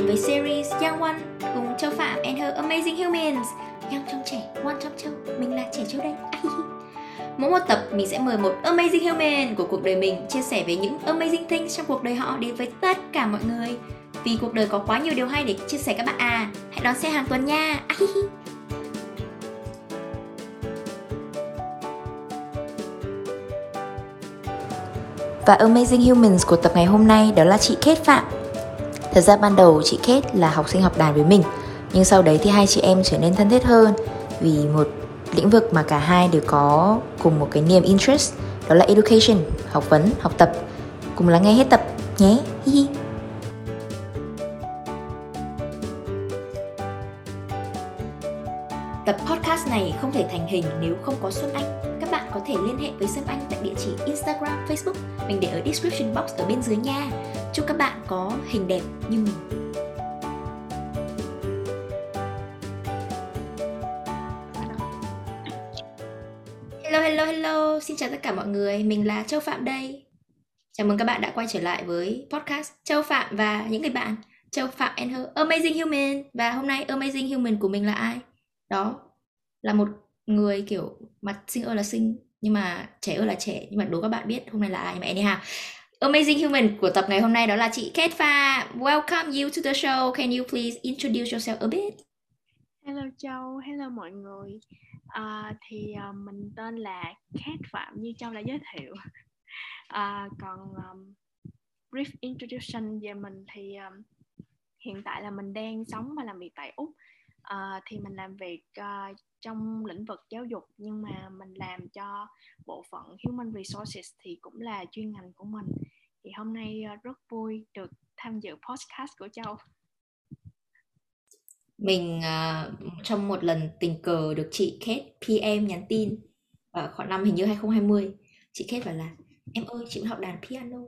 đến với series Young One cùng Châu Phạm and her Amazing Humans. Young trong trẻ, One trong Châu, mình là trẻ Châu đây. Mỗi một tập mình sẽ mời một Amazing Human của cuộc đời mình chia sẻ về những Amazing things trong cuộc đời họ đến với tất cả mọi người. Vì cuộc đời có quá nhiều điều hay để chia sẻ các bạn à. Hãy đón xem hàng tuần nha. Và Amazing Humans của tập ngày hôm nay đó là chị Kate Phạm Thật ra ban đầu chị Kate là học sinh học đàn với mình Nhưng sau đấy thì hai chị em trở nên thân thiết hơn Vì một lĩnh vực mà cả hai đều có cùng một cái niềm interest Đó là education, học vấn, học tập Cùng lắng nghe hết tập nhé Hi hi Tập podcast này không thể thành hình nếu không có Xuân Anh. Các bạn có thể liên hệ với Xuân Anh tại địa chỉ Instagram, Facebook. Mình để ở description box ở bên dưới nha. Chúc các bạn có hình đẹp như mình. Hello, hello, hello. Xin chào tất cả mọi người. Mình là Châu Phạm đây. Chào mừng các bạn đã quay trở lại với podcast Châu Phạm và những người bạn Châu Phạm and her Amazing Human. Và hôm nay Amazing Human của mình là ai? đó là một người kiểu mặt xinh ơi là xinh nhưng mà trẻ ơi là trẻ nhưng mà đố các bạn biết hôm nay là ai nhưng mà anyhow Amazing Human của tập ngày hôm nay đó là chị Kate Pha. Welcome you to the show. Can you please introduce yourself a bit? Hello Châu, hello mọi người. Uh, Thì uh, mình tên là Kate Phạm như Châu đã giới thiệu. Uh, Còn um, brief introduction về mình thì um, hiện tại là mình đang sống và làm việc tại Úc uh, thì mình làm việc uh, trong lĩnh vực giáo dục nhưng mà mình làm cho bộ phận human resources thì cũng là chuyên ngành của mình. Thì hôm nay uh, rất vui được tham dự podcast của châu. Mình uh, trong một lần tình cờ được chị Kate PM nhắn tin ở khoảng năm hình như 2020 chị Kate bảo là em ơi chị muốn học đàn piano.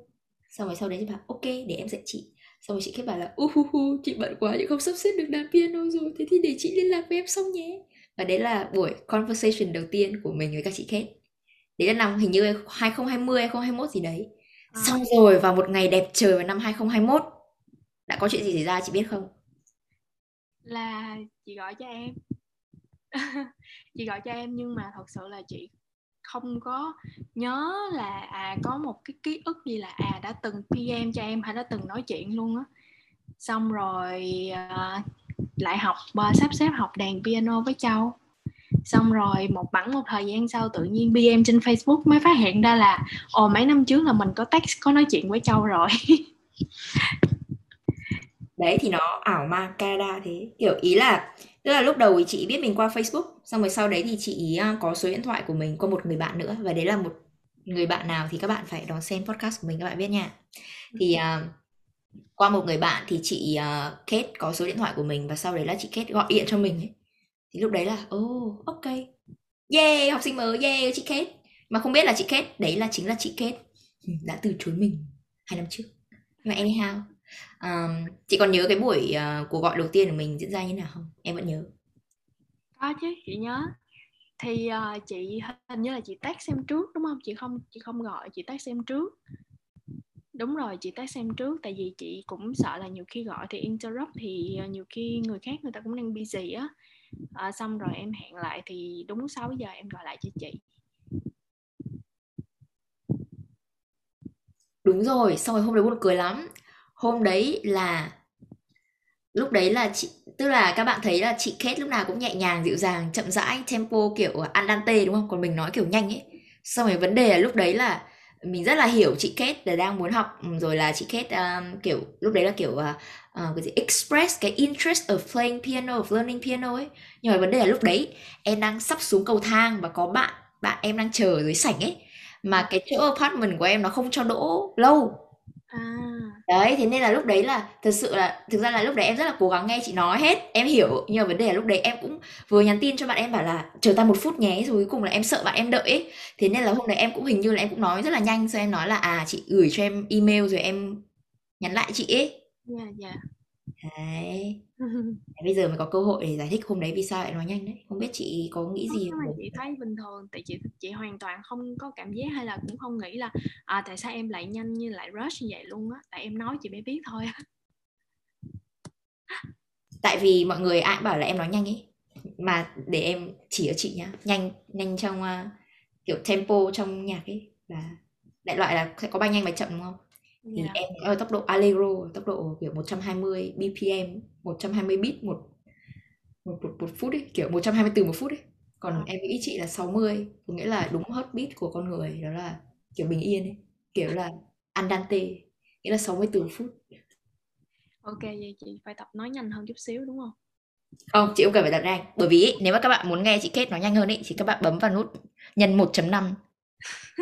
Xong rồi sau đấy chị bảo ok để em dạy chị xong rồi chị kết bảo là u hu hu chị bận quá chị không sắp xếp được đàn piano rồi thế thì để chị liên lạc với em xong nhé. Và đấy là buổi conversation đầu tiên của mình với các chị kết đấy là năm hình như 2020 2021 gì đấy. À. xong rồi vào một ngày đẹp trời vào năm 2021 đã có chuyện gì xảy ra chị biết không? Là chị gọi cho em. Chị gọi cho em nhưng mà thật sự là chị không có nhớ là à có một cái ký ức gì là à đã từng PM cho em hay đã từng nói chuyện luôn á. Xong rồi à, lại học và sắp xếp học đàn piano với châu. Xong rồi một bẵng một thời gian sau tự nhiên PM trên Facebook mới phát hiện ra là ồ mấy năm trước là mình có text có nói chuyện với châu rồi. Đấy thì nó ảo ma Canada thế. Kiểu ý là tức là lúc đầu thì chị biết mình qua Facebook xong rồi sau đấy thì chị à, có số điện thoại của mình qua một người bạn nữa và đấy là một người bạn nào thì các bạn phải đón xem podcast của mình các bạn biết nha. Thì uh, qua một người bạn thì chị uh, Kate có số điện thoại của mình và sau đấy là chị Kate gọi điện cho mình ấy. thì lúc đấy là oh ok. Yeah học sinh mới yeah chị Kate mà không biết là chị Kate đấy là chính là chị Kate đã từ chối mình hai năm trước. Nhưng mà anyhow um, chị còn nhớ cái buổi uh, cuộc gọi đầu tiên của mình diễn ra như nào không? Em vẫn nhớ. Có chứ chị nhớ. Thì uh, chị hình như là chị tag xem trước đúng không? Chị không chị không gọi chị tag xem trước. Đúng rồi chị tag xem trước tại vì chị cũng sợ là nhiều khi gọi thì interrupt thì uh, nhiều khi người khác người ta cũng đang busy á. Uh, xong rồi em hẹn lại thì đúng 6 giờ em gọi lại cho chị. Đúng rồi xong rồi hôm đấy buồn cười lắm hôm đấy là lúc đấy là chị tức là các bạn thấy là chị Kate lúc nào cũng nhẹ nhàng dịu dàng chậm rãi tempo kiểu andante đúng không? Còn mình nói kiểu nhanh ấy. Xong rồi vấn đề là lúc đấy là mình rất là hiểu chị Kate là đang muốn học ừ, rồi là chị Kate um, kiểu lúc đấy là kiểu uh, uh, cái gì express cái interest of playing piano of learning piano ấy. Nhưng mà vấn đề là lúc đấy em đang sắp xuống cầu thang và có bạn bạn em đang chờ ở dưới sảnh ấy. Mà cái chỗ apartment của em nó không cho đỗ lâu. À đấy thế nên là lúc đấy là thật sự là thực ra là lúc đấy em rất là cố gắng nghe chị nói hết. Em hiểu nhưng mà vấn đề là lúc đấy em cũng vừa nhắn tin cho bạn em bảo là chờ ta một phút nhé rồi cuối cùng là em sợ bạn em đợi ấy. Thế nên là hôm đấy em cũng hình như là em cũng nói rất là nhanh rồi em nói là à chị gửi cho em email rồi em nhắn lại chị ấy. Dạ yeah, dạ. yeah. Đấy. Bây giờ mới có cơ hội để giải thích hôm đấy vì sao lại nói nhanh đấy. Không biết chị có nghĩ gì không? Mà chị thấy bình thường tại chị chị hoàn toàn không có cảm giác hay là cũng không nghĩ là à, tại sao em lại nhanh như lại rush như vậy luôn á. Tại em nói chị mới biết thôi tại vì mọi người ai cũng bảo là em nói nhanh ấy mà để em chỉ cho chị nhá nhanh nhanh trong uh, kiểu tempo trong nhạc ấy là đại loại là sẽ có bay nhanh và chậm đúng không thì Dạ. em ở tốc độ allegro tốc độ kiểu 120 bpm 120 beat một một, một, một phút ấy kiểu 120 từ một phút ấy còn Ờ. em nghĩ chị là 60 có nghĩa là đúng heartbeat của con người đó là kiểu bình yên ấy kiểu là andante nghĩa là 60 từ một phút Ok vậy chị phải tập nói nhanh hơn chút xíu đúng không? không chị không cần phải đặt nhanh bởi vì ý, nếu mà các bạn muốn nghe chị kết nó nhanh hơn ý, thì các bạn bấm vào nút nhân 1.5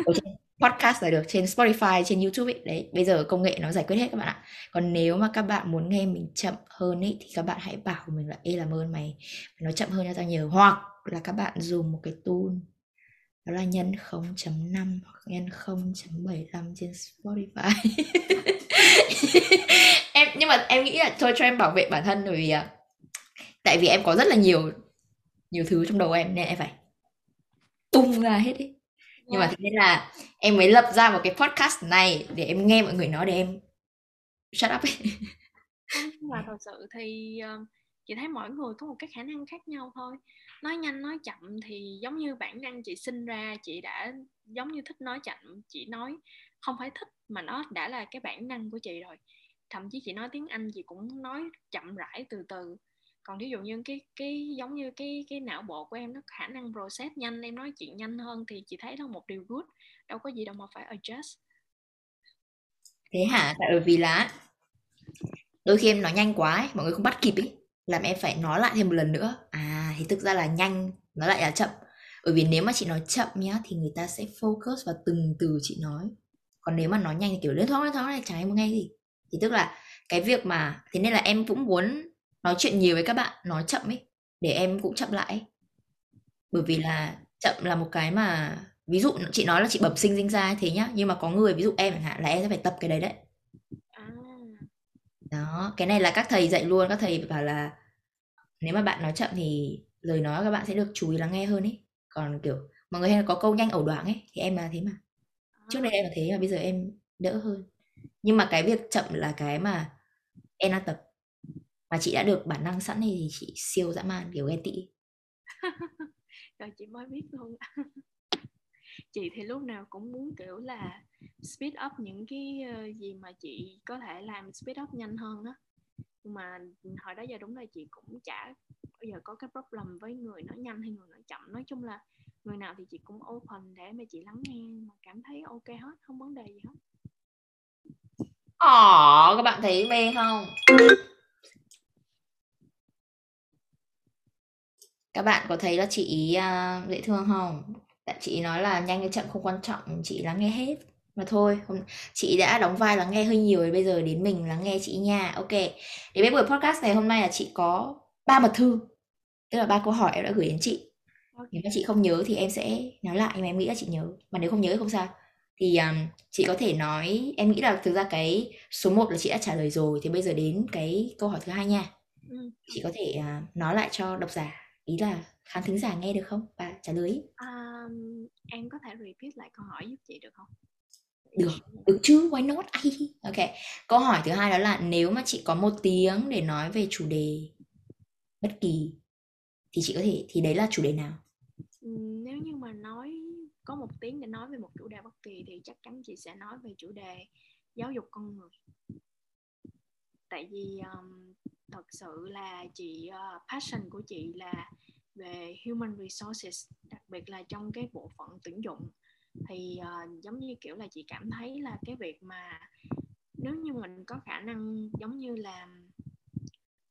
ở trên podcast là được trên Spotify trên YouTube ấy. Đấy bây giờ công nghệ nó giải quyết hết các bạn ạ. Còn nếu mà các bạn muốn nghe mình chậm hơn ấy thì các bạn hãy bảo mình là ê làm ơn mày nó chậm hơn cho tao nhiều. Hoặc là các bạn dùng một cái tool đó là nhân 0.5 hoặc nhân 0.75 trên Spotify. Em nhưng mà em nghĩ là thôi cho em bảo vệ bản thân bởi vì à, tại vì em có rất là nhiều nhiều thứ trong đầu em nên em phải tung ra hết ấy nhưng mà thế nên là em mới lập ra một cái podcast này để em nghe mọi người nói để em shut up ấy. Không, nhưng mà thật sự thì ờ, chị thấy mỗi người có một cái khả năng khác nhau thôi. Nói nhanh nói chậm thì giống như bản năng chị sinh ra chị đã giống như thích nói chậm chị nói không phải thích mà nó đã là cái bản năng của chị rồi. Thậm chí chị nói tiếng Anh chị cũng nói chậm rãi từ từ còn ví dụ như cái cái giống như cái cái não bộ của em nó khả năng process nhanh em nói chuyện nhanh hơn thì chị thấy đó là một điều good. Đâu có gì đâu mà phải adjust. Thế hả? Tại vì là đôi khi em nói nhanh quá ấy, mọi người không bắt kịp ấy làm em phải nói lại thêm một lần nữa. À thì thực ra là nhanh nó lại là chậm. Bởi vì nếu mà chị nói chậm nhá thì người ta sẽ focus vào từng từ chị nói. Còn nếu mà nói nhanh thì kiểu lướt thoáng lướt thoáng này chẳng ai muốn nghe gì. Thì tức là cái việc mà thế nên là em cũng muốn nói chuyện nhiều với các bạn nói chậm ấy để em cũng chậm lại ấy. bởi vì là chậm là một cái mà ví dụ chị nói là chị bẩm sinh sinh ra thế nhá nhưng mà có người ví dụ em chẳng hạn là em sẽ phải tập cái đấy đấy. À. Đó cái này là các thầy dạy luôn các thầy bảo là nếu mà bạn nói chậm thì lời nói các bạn sẽ được chú ý lắng nghe hơn ấy. Còn kiểu mọi người hay có câu nhanh ẩu đoảng ấy thì em là thế mà. Trước đây em là thế mà bây giờ em đỡ hơn. Nhưng mà cái việc chậm là cái mà em đang tập mà chị đã được bản năng sẵn thì chị siêu dã man kiểu ghen tị. Rồi chị mới biết luôn. Chị thì lúc nào cũng muốn kiểu là speed up những cái ờ, gì mà chị có thể làm speed up nhanh hơn á. Nhưng mà hồi đó giờ đúng là chị cũng chả bao giờ có cái problem với người nói nhanh hay người nói chậm. Nói chung là người nào thì chị cũng open để mà chị lắng nghe mà cảm thấy ok hết không vấn đề gì hết. Ồ, các bạn thấy mê không? Các bạn có thấy là chị ý, à, dễ thương không? Tại chị ý nói là nhanh hay chậm không quan trọng, chị lắng nghe hết. Mà thôi, hôm chị đã đóng vai lắng nghe hơi nhiều rồi, bây giờ đến mình lắng nghe chị nha. Ok, đến với buổi podcast này hôm nay là chị có ba mật thư, tức là ba câu hỏi em đã gửi đến chị. ok Nếu mà chị không nhớ thì em sẽ nói lại, nhưng mà em nghĩ là chị nhớ. Mà nếu không nhớ thì không sao. Thì um, chị có thể nói, em nghĩ là thực ra cái số 1 là chị đã trả lời rồi, thì bây giờ đến cái câu hỏi thứ hai nha. ừ. Chị có thể à, nói lại cho độc giả, ý là khán thính giả nghe được không? Và trả lời. um, em có thể repeat lại câu hỏi giúp chị được không Được, được chứ, why not? Ai. Ok, câu hỏi thứ hai đó là nếu mà chị có một tiếng để nói về chủ đề bất kỳ thì chị có thể, thì đấy là chủ đề nào? Nếu như mà nói có một tiếng để nói về một chủ đề bất kỳ thì chắc chắn chị sẽ nói về chủ đề giáo dục con người tại vì um, thật sự là chị uh, passion của chị là về human resources đặc biệt là trong cái bộ phận tuyển dụng. Thì uh, giống như kiểu là chị cảm thấy là cái việc mà nếu như mình có khả năng giống như là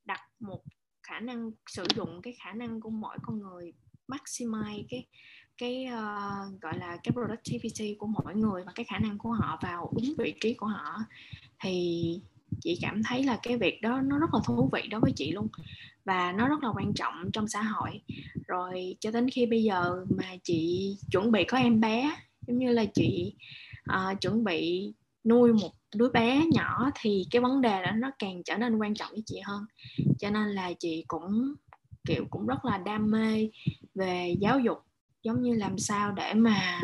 đặt một khả năng sử dụng cái khả năng của mỗi con người maximize cái cái uh, gọi là cái productivity của mỗi người và cái khả năng của họ vào đúng vị trí của họ thì chị cảm thấy là cái việc đó nó rất là thú vị đối với chị luôn và nó rất là quan trọng trong xã hội. Rồi cho đến khi bây giờ mà chị chuẩn bị có em bé giống như là chị uh, chuẩn bị nuôi một đứa bé nhỏ thì cái vấn đề đó nó càng trở nên quan trọng với chị hơn. Cho nên là chị cũng kiểu cũng rất là đam mê về giáo dục giống như làm sao để mà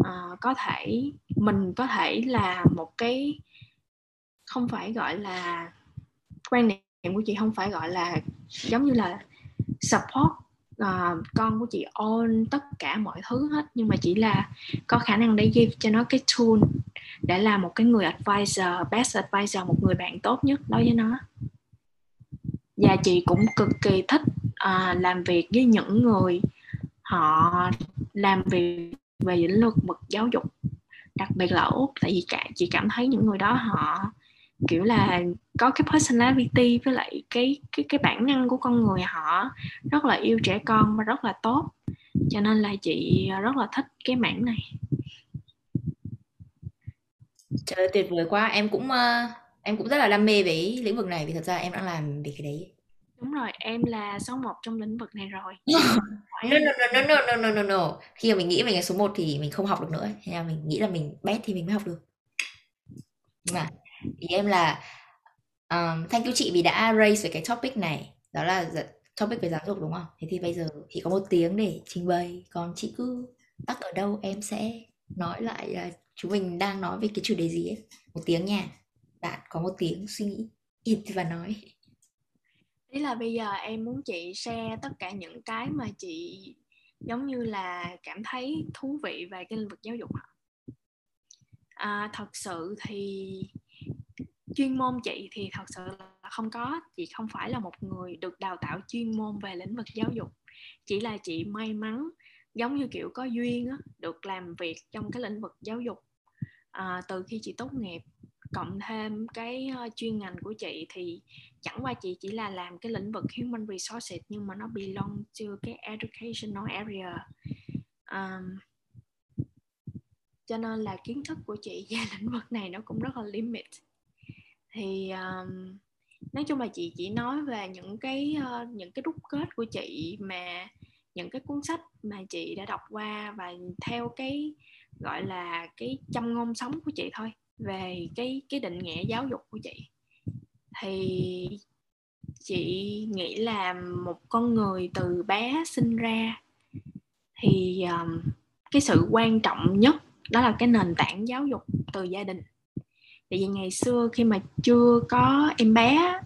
uh, có thể mình có thể là một cái không phải gọi là quan niệm của chị không phải gọi là giống như là support uh, con của chị ôn tất cả mọi thứ hết. Nhưng mà chỉ là có khả năng để give cho nó cái tool để làm một cái người advisor best advisor một người bạn tốt nhất đối với nó. Và chị cũng cực kỳ thích uh, làm việc với những người họ làm việc về lĩnh vực giáo dục đặc biệt là úc. Tại vì cả chị cảm thấy những người đó họ kiểu là có cái personality với lại cái cái cái bản năng của con người họ. Rất là yêu trẻ con và rất là tốt. Cho nên là chị rất là thích cái mảng này. Trời ơi, tuyệt vời quá. Em cũng uh, em cũng rất là đam mê với lĩnh vực này vì thật ra em đang làm về cái đấy. Đúng rồi em là số 1 trong lĩnh vực này rồi. No, no, no, no, no, no, no, no. khi mà mình nghĩ mình là số 1 thì mình không học được nữa. Hay là mình nghĩ là mình best thì mình mới học được. Mà ý em là um, thank you chị vì đã raise về cái topic này. Đó là topic về giáo dục đúng không? Thế thì bây giờ chỉ có một tiếng để trình bày. Còn chị cứ tắt ở đâu em sẽ nói lại là chúng mình đang nói về cái chủ đề gì ấy. Một tiếng nha. Bạn có một tiếng suy nghĩ ít và nói. Ý là bây giờ em muốn chị share tất cả những cái mà chị giống như là cảm thấy thú vị về cái lĩnh vực giáo dục hả à, thật sự thì chuyên môn chị thì thật sự là không có. Chị không phải là một người được đào tạo chuyên môn về lĩnh vực giáo dục. Chỉ là chị may mắn giống như kiểu có duyên á, được làm việc trong cái lĩnh vực giáo dục. À, từ khi chị tốt nghiệp cộng thêm cái ờ, chuyên ngành của chị thì chẳng qua chị chỉ là làm cái lĩnh vực human resources nhưng mà nó belong to cái educational area. Um, cho nên là kiến thức của chị về lĩnh vực này nó cũng rất là limit thì um, nói chung là chị chỉ nói về những cái uh, những cái đúc kết của chị mà những cái cuốn sách mà chị đã đọc qua và theo cái gọi là cái châm ngôn sống của chị thôi về cái cái định nghĩa giáo dục của chị. Thì chị nghĩ là một con người từ bé sinh ra thì um, cái sự quan trọng nhất đó là cái nền tảng giáo dục từ gia đình tại vì ngày xưa khi mà chưa có em bé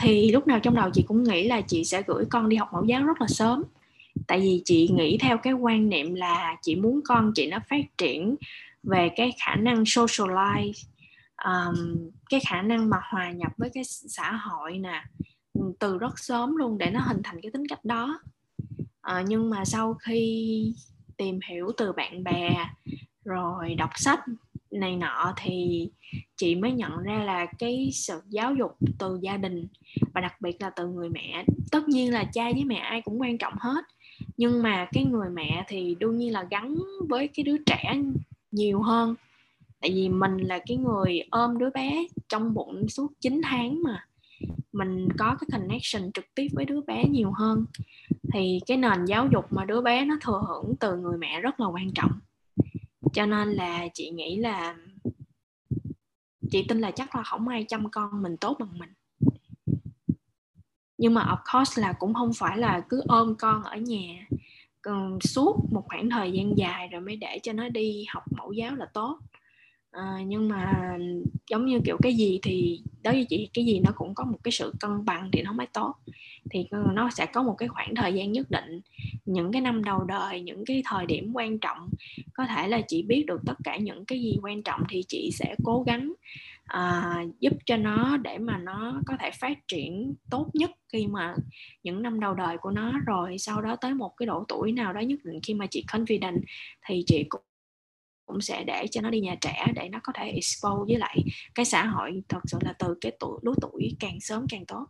thì lúc nào trong đầu chị cũng nghĩ là chị sẽ gửi con đi học mẫu giáo rất là sớm. Tại vì chị nghĩ theo cái quan niệm là chị muốn con chị nó phát triển về cái khả năng socialize um, cái khả năng mà hòa nhập với cái xã hội nè ừ, từ rất sớm luôn để nó hình thành cái tính cách đó. À, nhưng mà sau khi tìm hiểu từ bạn bè rồi đọc sách này nọ thì chị mới nhận ra là cái sự giáo dục từ gia đình và đặc biệt là từ người mẹ. Tất nhiên là cha với mẹ ai cũng quan trọng hết, nhưng mà cái người mẹ thì đương nhiên là gắn với cái đứa trẻ nhiều hơn. Tại vì mình là cái người ôm đứa bé trong bụng suốt 9 tháng mà. Mình có cái connection trực tiếp với đứa bé nhiều hơn. Thì cái nền giáo dục mà đứa bé nó thừa hưởng từ người mẹ rất là quan trọng cho nên là chị nghĩ là chị tin là chắc là không ai chăm con mình tốt bằng mình. Nhưng mà of course là cũng không phải là cứ ôm con ở nhà suốt một khoảng thời gian dài rồi mới để cho nó đi học mẫu giáo là tốt à, nhưng mà giống như kiểu cái gì thì đối với chị cái gì nó cũng có một cái sự cân bằng thì nó mới tốt. Thì ờ, nó sẽ có một cái khoảng thời gian nhất định những cái năm đầu đời những cái thời điểm quan trọng. Có thể là chị biết được tất cả những cái gì quan trọng thì chị sẽ cố gắng à, giúp cho nó để mà nó có thể phát triển tốt nhất khi mà những năm đầu đời của nó. Rồi sau đó tới một cái độ tuổi nào đó nhất định khi mà chị confident thì chị cũng cũng sẽ để cho nó đi nhà trẻ để nó có thể expose với lại cái xã hội thật sự là từ cái tuổi lứa tuổi càng sớm càng tốt.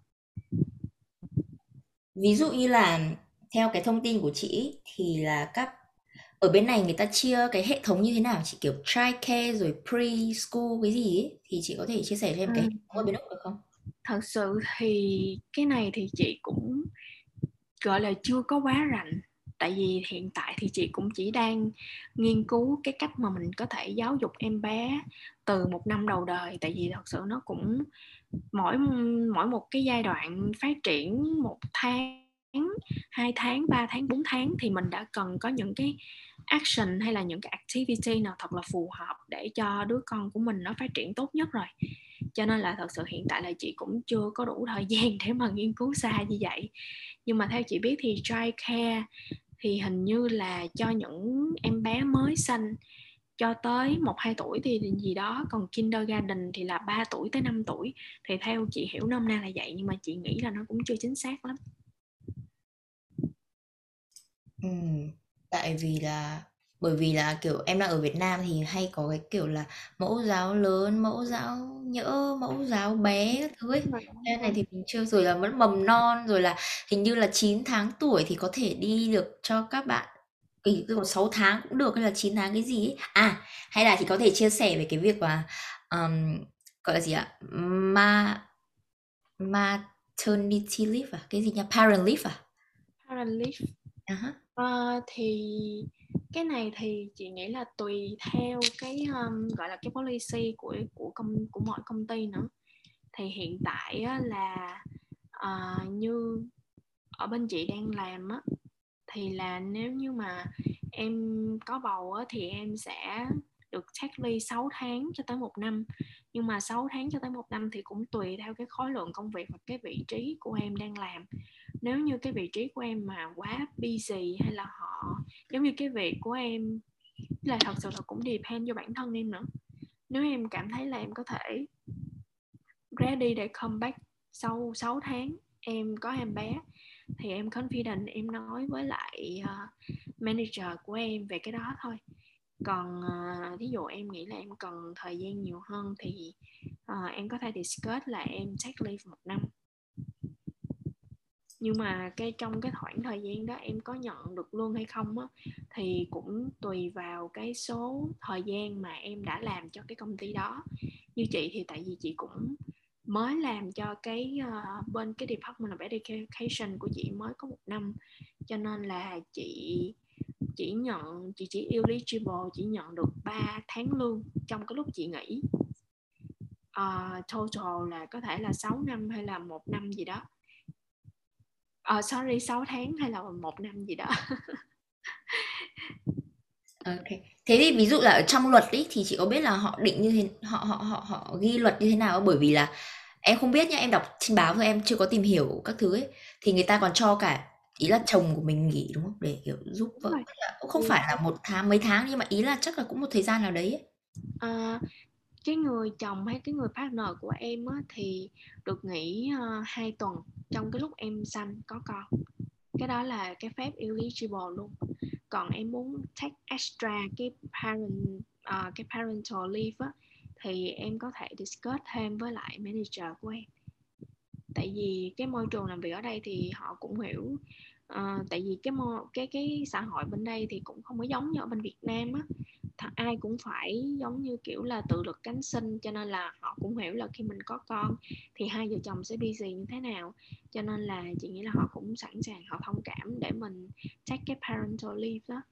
Ví dụ như là theo cái thông tin của chị thì là các ở bên này người ta chia cái hệ thống như thế nào? Chị kiểu tri-care rồi preschool cái gì ấy thì chị có thể chia sẻ cho em cái ở bên Úc được không? Thật sự thì cái này thì chị cũng gọi là chưa có quá rành tại vì hiện tại thì chị cũng chỉ đang nghiên cứu cái cách mà mình có thể giáo dục em bé từ một năm đầu đời. Tại vì thật sự nó cũng mỗi mỗi một cái giai đoạn phát triển, một tháng, hai tháng, ba tháng, bốn tháng thì mình đã cần có những cái action hay là những cái activity nào thật là phù hợp để cho đứa con của mình nó phát triển tốt nhất rồi. Cho nên là thật sự hiện tại là chị cũng chưa có đủ thời gian để mà nghiên cứu xa như vậy. Nhưng mà theo chị biết thì dry care thì hình như là cho những em bé mới sinh cho tới 1 2 tuổi thì gì đó, còn kindergarten thì là 3 tuổi tới 5 tuổi. Thì theo chị hiểu nôm na là vậy nhưng mà chị nghĩ là nó cũng chưa chính xác lắm. Ừ, tại vì là bởi vì là kiểu em đang ở Việt Nam thì hay có cái kiểu là mẫu giáo lớn, mẫu giáo nhỡ, mẫu giáo bé các thứ ấy. Cái này thì mình chưa rồi là vẫn mầm non rồi là hình như là 9 tháng tuổi thì có thể đi được cho các bạn kỳ còn 6 tháng cũng được hay là 9 tháng cái gì ấy. À, hay là chị có thể chia sẻ về cái việc mà um, gọi là gì ạ? Ma maternity leave à? Cái gì nhỉ? Parent leave à? Parent leave. Uh-huh. Uh, thì cái này thì chị nghĩ là tùy theo cái um, gọi là cái policy của của công của mọi công ty nữa. Thì hiện tại á, là uh, như ở bên chị đang làm á thì là nếu như mà em có bầu á, thì em sẽ được take leave 6 tháng cho tới một năm nhưng mà 6 tháng cho tới một năm thì cũng tùy theo cái khối lượng công việc và cái vị trí của em đang làm. Nếu như cái vị trí của em mà quá busy hay là họ giống như cái việc của em là thật sự là cũng depend vô bản thân em nữa. Nếu em cảm thấy là em có thể ready để come back sau 6 tháng em có em bé thì em confident em nói với lại uh, manager của em về cái đó thôi còn ờ, uh, ví dụ em nghĩ là em cần thời gian nhiều hơn thì uh, em có thể discuss là em take leave một năm. Nhưng mà cái trong cái khoảng thời gian đó em có nhận được lương hay không á thì cũng tùy vào cái số thời gian mà em đã làm cho cái công ty đó. Như chị thì tại vì chị cũng mới làm cho cái uh, bên cái department of education của chị mới có một năm. Cho nên là chị chỉ nhận chị chỉ eligible chỉ nhận được 3 tháng lương trong cái lúc chị nghỉ. Uh, total là có thể là 6 năm hay là một năm gì đó. Uh, sorry 6 tháng hay là một năm gì đó. Ok. Thế thì ví dụ là ở trong luật ý, thì chị có biết là họ định như thế họ họ họ họ ghi luật như thế nào? Bởi vì là em không biết nhá em đọc trên báo thôi em chưa có tìm hiểu các thứ ấy. Thì người ta còn cho cả ý là chồng của mình nghỉ đúng không? Để kiểu giúp vợ cũng không phải là một tháng mấy tháng nhưng mà ý là chắc là cũng một thời gian nào đấy ấy. À, cái người chồng hay cái người partner của em á, thì được nghỉ uh, 2 tuần trong cái lúc em sanh có con. Cái đó là cái phép eligible luôn. Còn em muốn take extra cái parent uh, cái parental leave á, thì em có thể discuss thêm với lại manager của em. Tại vì cái môi trường làm việc ở đây thì họ cũng hiểu à, tại vì cái mô, cái cái xã hội bên đây thì cũng không có giống như ở bên Việt Nam á. Thật ai cũng phải giống như kiểu là tự lực cánh sinh cho nên là họ cũng hiểu là khi mình có con thì hai vợ chồng sẽ busy như thế nào. Cho nên là chị nghĩ là họ cũng sẵn sàng họ thông cảm để mình take cái parental leave đó.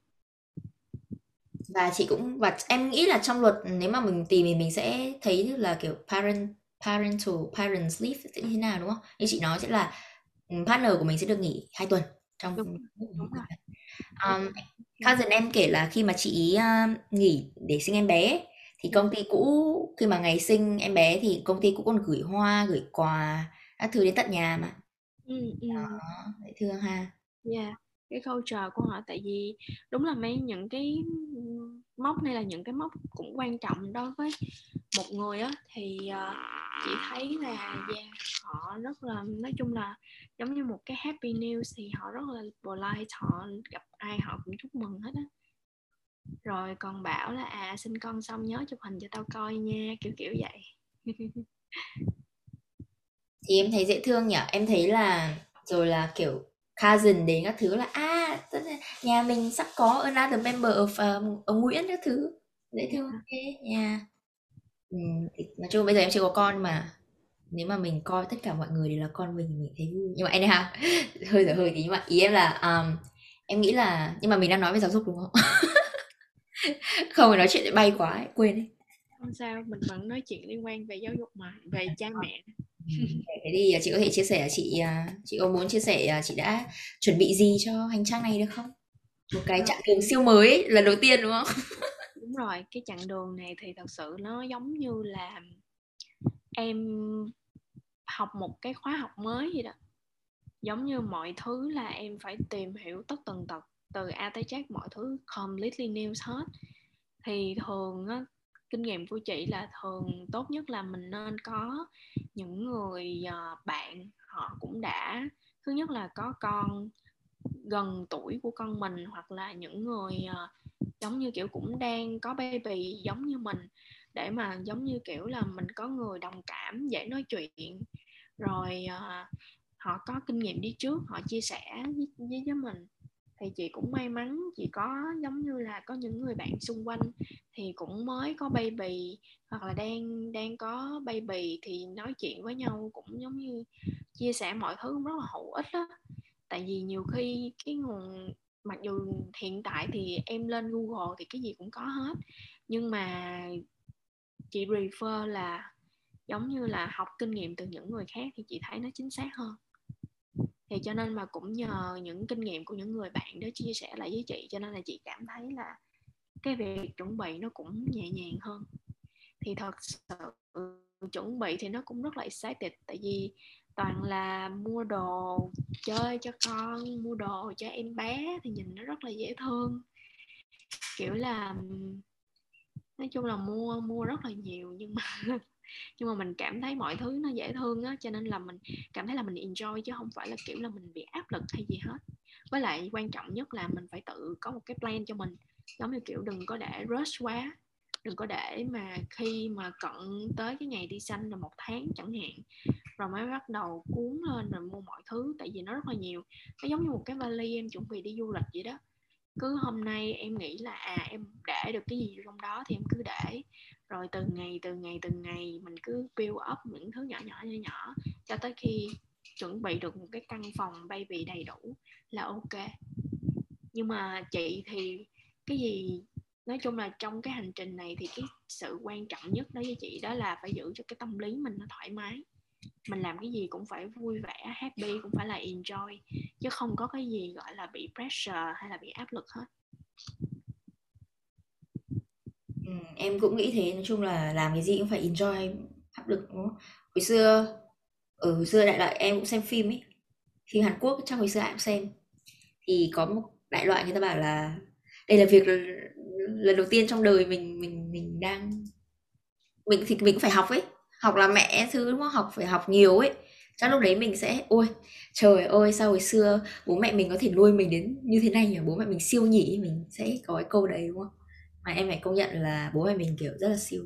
Và chị cũng và em nghĩ là trong luật nếu mà mình tìm thì mình sẽ thấy là kiểu parent parental parents leave sẽ như thế nào đúng không? Như chị nói sẽ là ừ, partner của mình sẽ được nghỉ hai tuần trong đúng, đúng rồi. Um, cousin em kể là khi mà chị uh, nghỉ để sinh em bé thì công ty cũ khi mà ngày sinh em bé thì công ty cũng còn gửi hoa gửi quà các thứ đến tận nhà mà ừ, ừ. đó dễ thương ha yeah dạ cái culture của họ tại vì đúng là mấy những cái mốc này là những cái mốc cũng quan trọng đối với một người á thì uh, chị thấy là yeah, họ rất là nói chung là giống như một cái happy news thì họ rất là polite họ gặp ai họ cũng chúc mừng hết á. Rồi còn bảo là à sinh con xong nhớ chụp hình cho tao coi nha kiểu kiểu vậy. Thì em thấy dễ thương nhỉ? Em thấy là rồi là kiểu cousin đến các thứ là à nhà mình sắp có another member of um, ông Nguyễn các thứ. Dễ thương thế nha. Ừ, nói chung bây giờ em chưa có con mà nếu mà mình coi tất cả mọi người đều là con mình mình thấy vui. Nhưng mà anyhow hơi dở hơi tí. Nhưng mà ý em là um, em nghĩ là nhưng mà mình đang nói về giáo dục đúng không? Không phải nói chuyện để bay quá ấy, quên đi. Không sao mình vẫn nói chuyện liên quan về giáo dục mà về cha mẹ. Thế thì chị có thể chia sẻ chị à, chị có muốn chia sẻ à, chị đã chuẩn bị gì cho hành trang này được không? Một cái chặng đường siêu mới ấy, lần đầu tiên đúng không? Đúng rồi cái chặng đường này thì thật sự nó giống như là em học một cái khóa học mới gì đó. Giống như mọi thứ là em phải tìm hiểu tất tần tật từ A tới Z mọi thứ completely new hết. Thì thường á, kinh nghiệm của chị là thường tốt nhất là mình nên có những người ờ, bạn họ cũng đã. Thứ nhất là có con gần tuổi của con mình hoặc là những người ờ, giống như kiểu cũng đang có baby giống như mình để mà giống như kiểu là mình có người đồng cảm dễ nói chuyện. Rồi uh, họ có kinh nghiệm đi trước họ chia sẻ với, với, với mình. Thì chị cũng may mắn chị có giống như là có những người bạn xung quanh thì cũng mới có baby hoặc là đang đang có baby thì nói chuyện với nhau cũng giống như chia sẻ mọi thứ cũng rất là hữu ích đó tại vì nhiều khi cái nguồn mặc dù hiện tại thì em lên Google thì cái gì cũng có hết nhưng mà chị refer là giống như là học kinh nghiệm từ những người khác thì chị thấy nó chính xác hơn. Thì cho nên mà cũng nhờ những kinh nghiệm của những người bạn đó chia sẻ lại với chị, cho nên là chị cảm thấy là cái việc chuẩn bị nó cũng nhẹ nhàng hơn. Thì thật sự chuẩn bị thì nó cũng rất là excited, tại vì toàn là mua đồ chơi cho con, mua đồ cho em bé thì nhìn nó rất là dễ thương. Kiểu là nói chung là mua mua rất là nhiều nhưng mà nhưng mà mình cảm thấy mọi thứ nó dễ thương á, cho nên là mình cảm thấy là mình enjoy chứ không phải là, kiểu là, mình bị áp lực hay gì hết. Với lại quan trọng nhất là mình phải tự có một cái plan cho mình. Giống như kiểu đừng có để rush quá, đừng có để mà khi mà cận tới cái ngày đi xanh là một tháng chẳng hạn, rồi mới bắt đầu cuốn lên rồi mua mọi thứ, tại vì nó rất là nhiều. Nó giống như một cái vali em chuẩn bị đi du lịch vậy đó cứ hôm nay em nghĩ là à em để được cái gì trong đó thì em cứ để. Rồi từng ngày từng ngày từng ngày mình cứ build up những thứ nhỏ nhỏ nhỏ nhỏ cho tới khi chuẩn bị được một cái căn phòng baby đầy đủ là ok. Nhưng mà chị thì cái gì, nói chung là trong cái hành trình này thì cái sự quan trọng nhất đối với chị đó là phải giữ cho cái tâm lý mình nó thoải mái mình làm cái gì cũng phải vui vẻ happy cũng phải là enjoy chứ không có cái gì gọi là bị pressure hay là bị áp lực hết. Ừ, em cũng nghĩ thế. Nói chung là làm cái gì cũng phải enjoy áp lực đúng không? Hồi xưa ở hồi xưa đại loại em cũng xem phim ấy. Phim Hàn Quốc trong hồi xưa em cũng xem. Thì có một đại loại người ta bảo là đây là việc lần đầu tiên trong đời mình mình mình đang mình thì mình cũng phải học ấy học là mẹ thứ đúng không? Học phải học nhiều ấy. Trong lúc đấy mình sẽ, ôi, trời ơi, sao hồi xưa bố mẹ mình có thể nuôi mình đến như thế này nhỉ? Bố mẹ mình siêu nhỉ? Mình sẽ có cái câu đấy đúng không? Mà em phải công nhận là bố mẹ mình, kiểu, rất là siêu.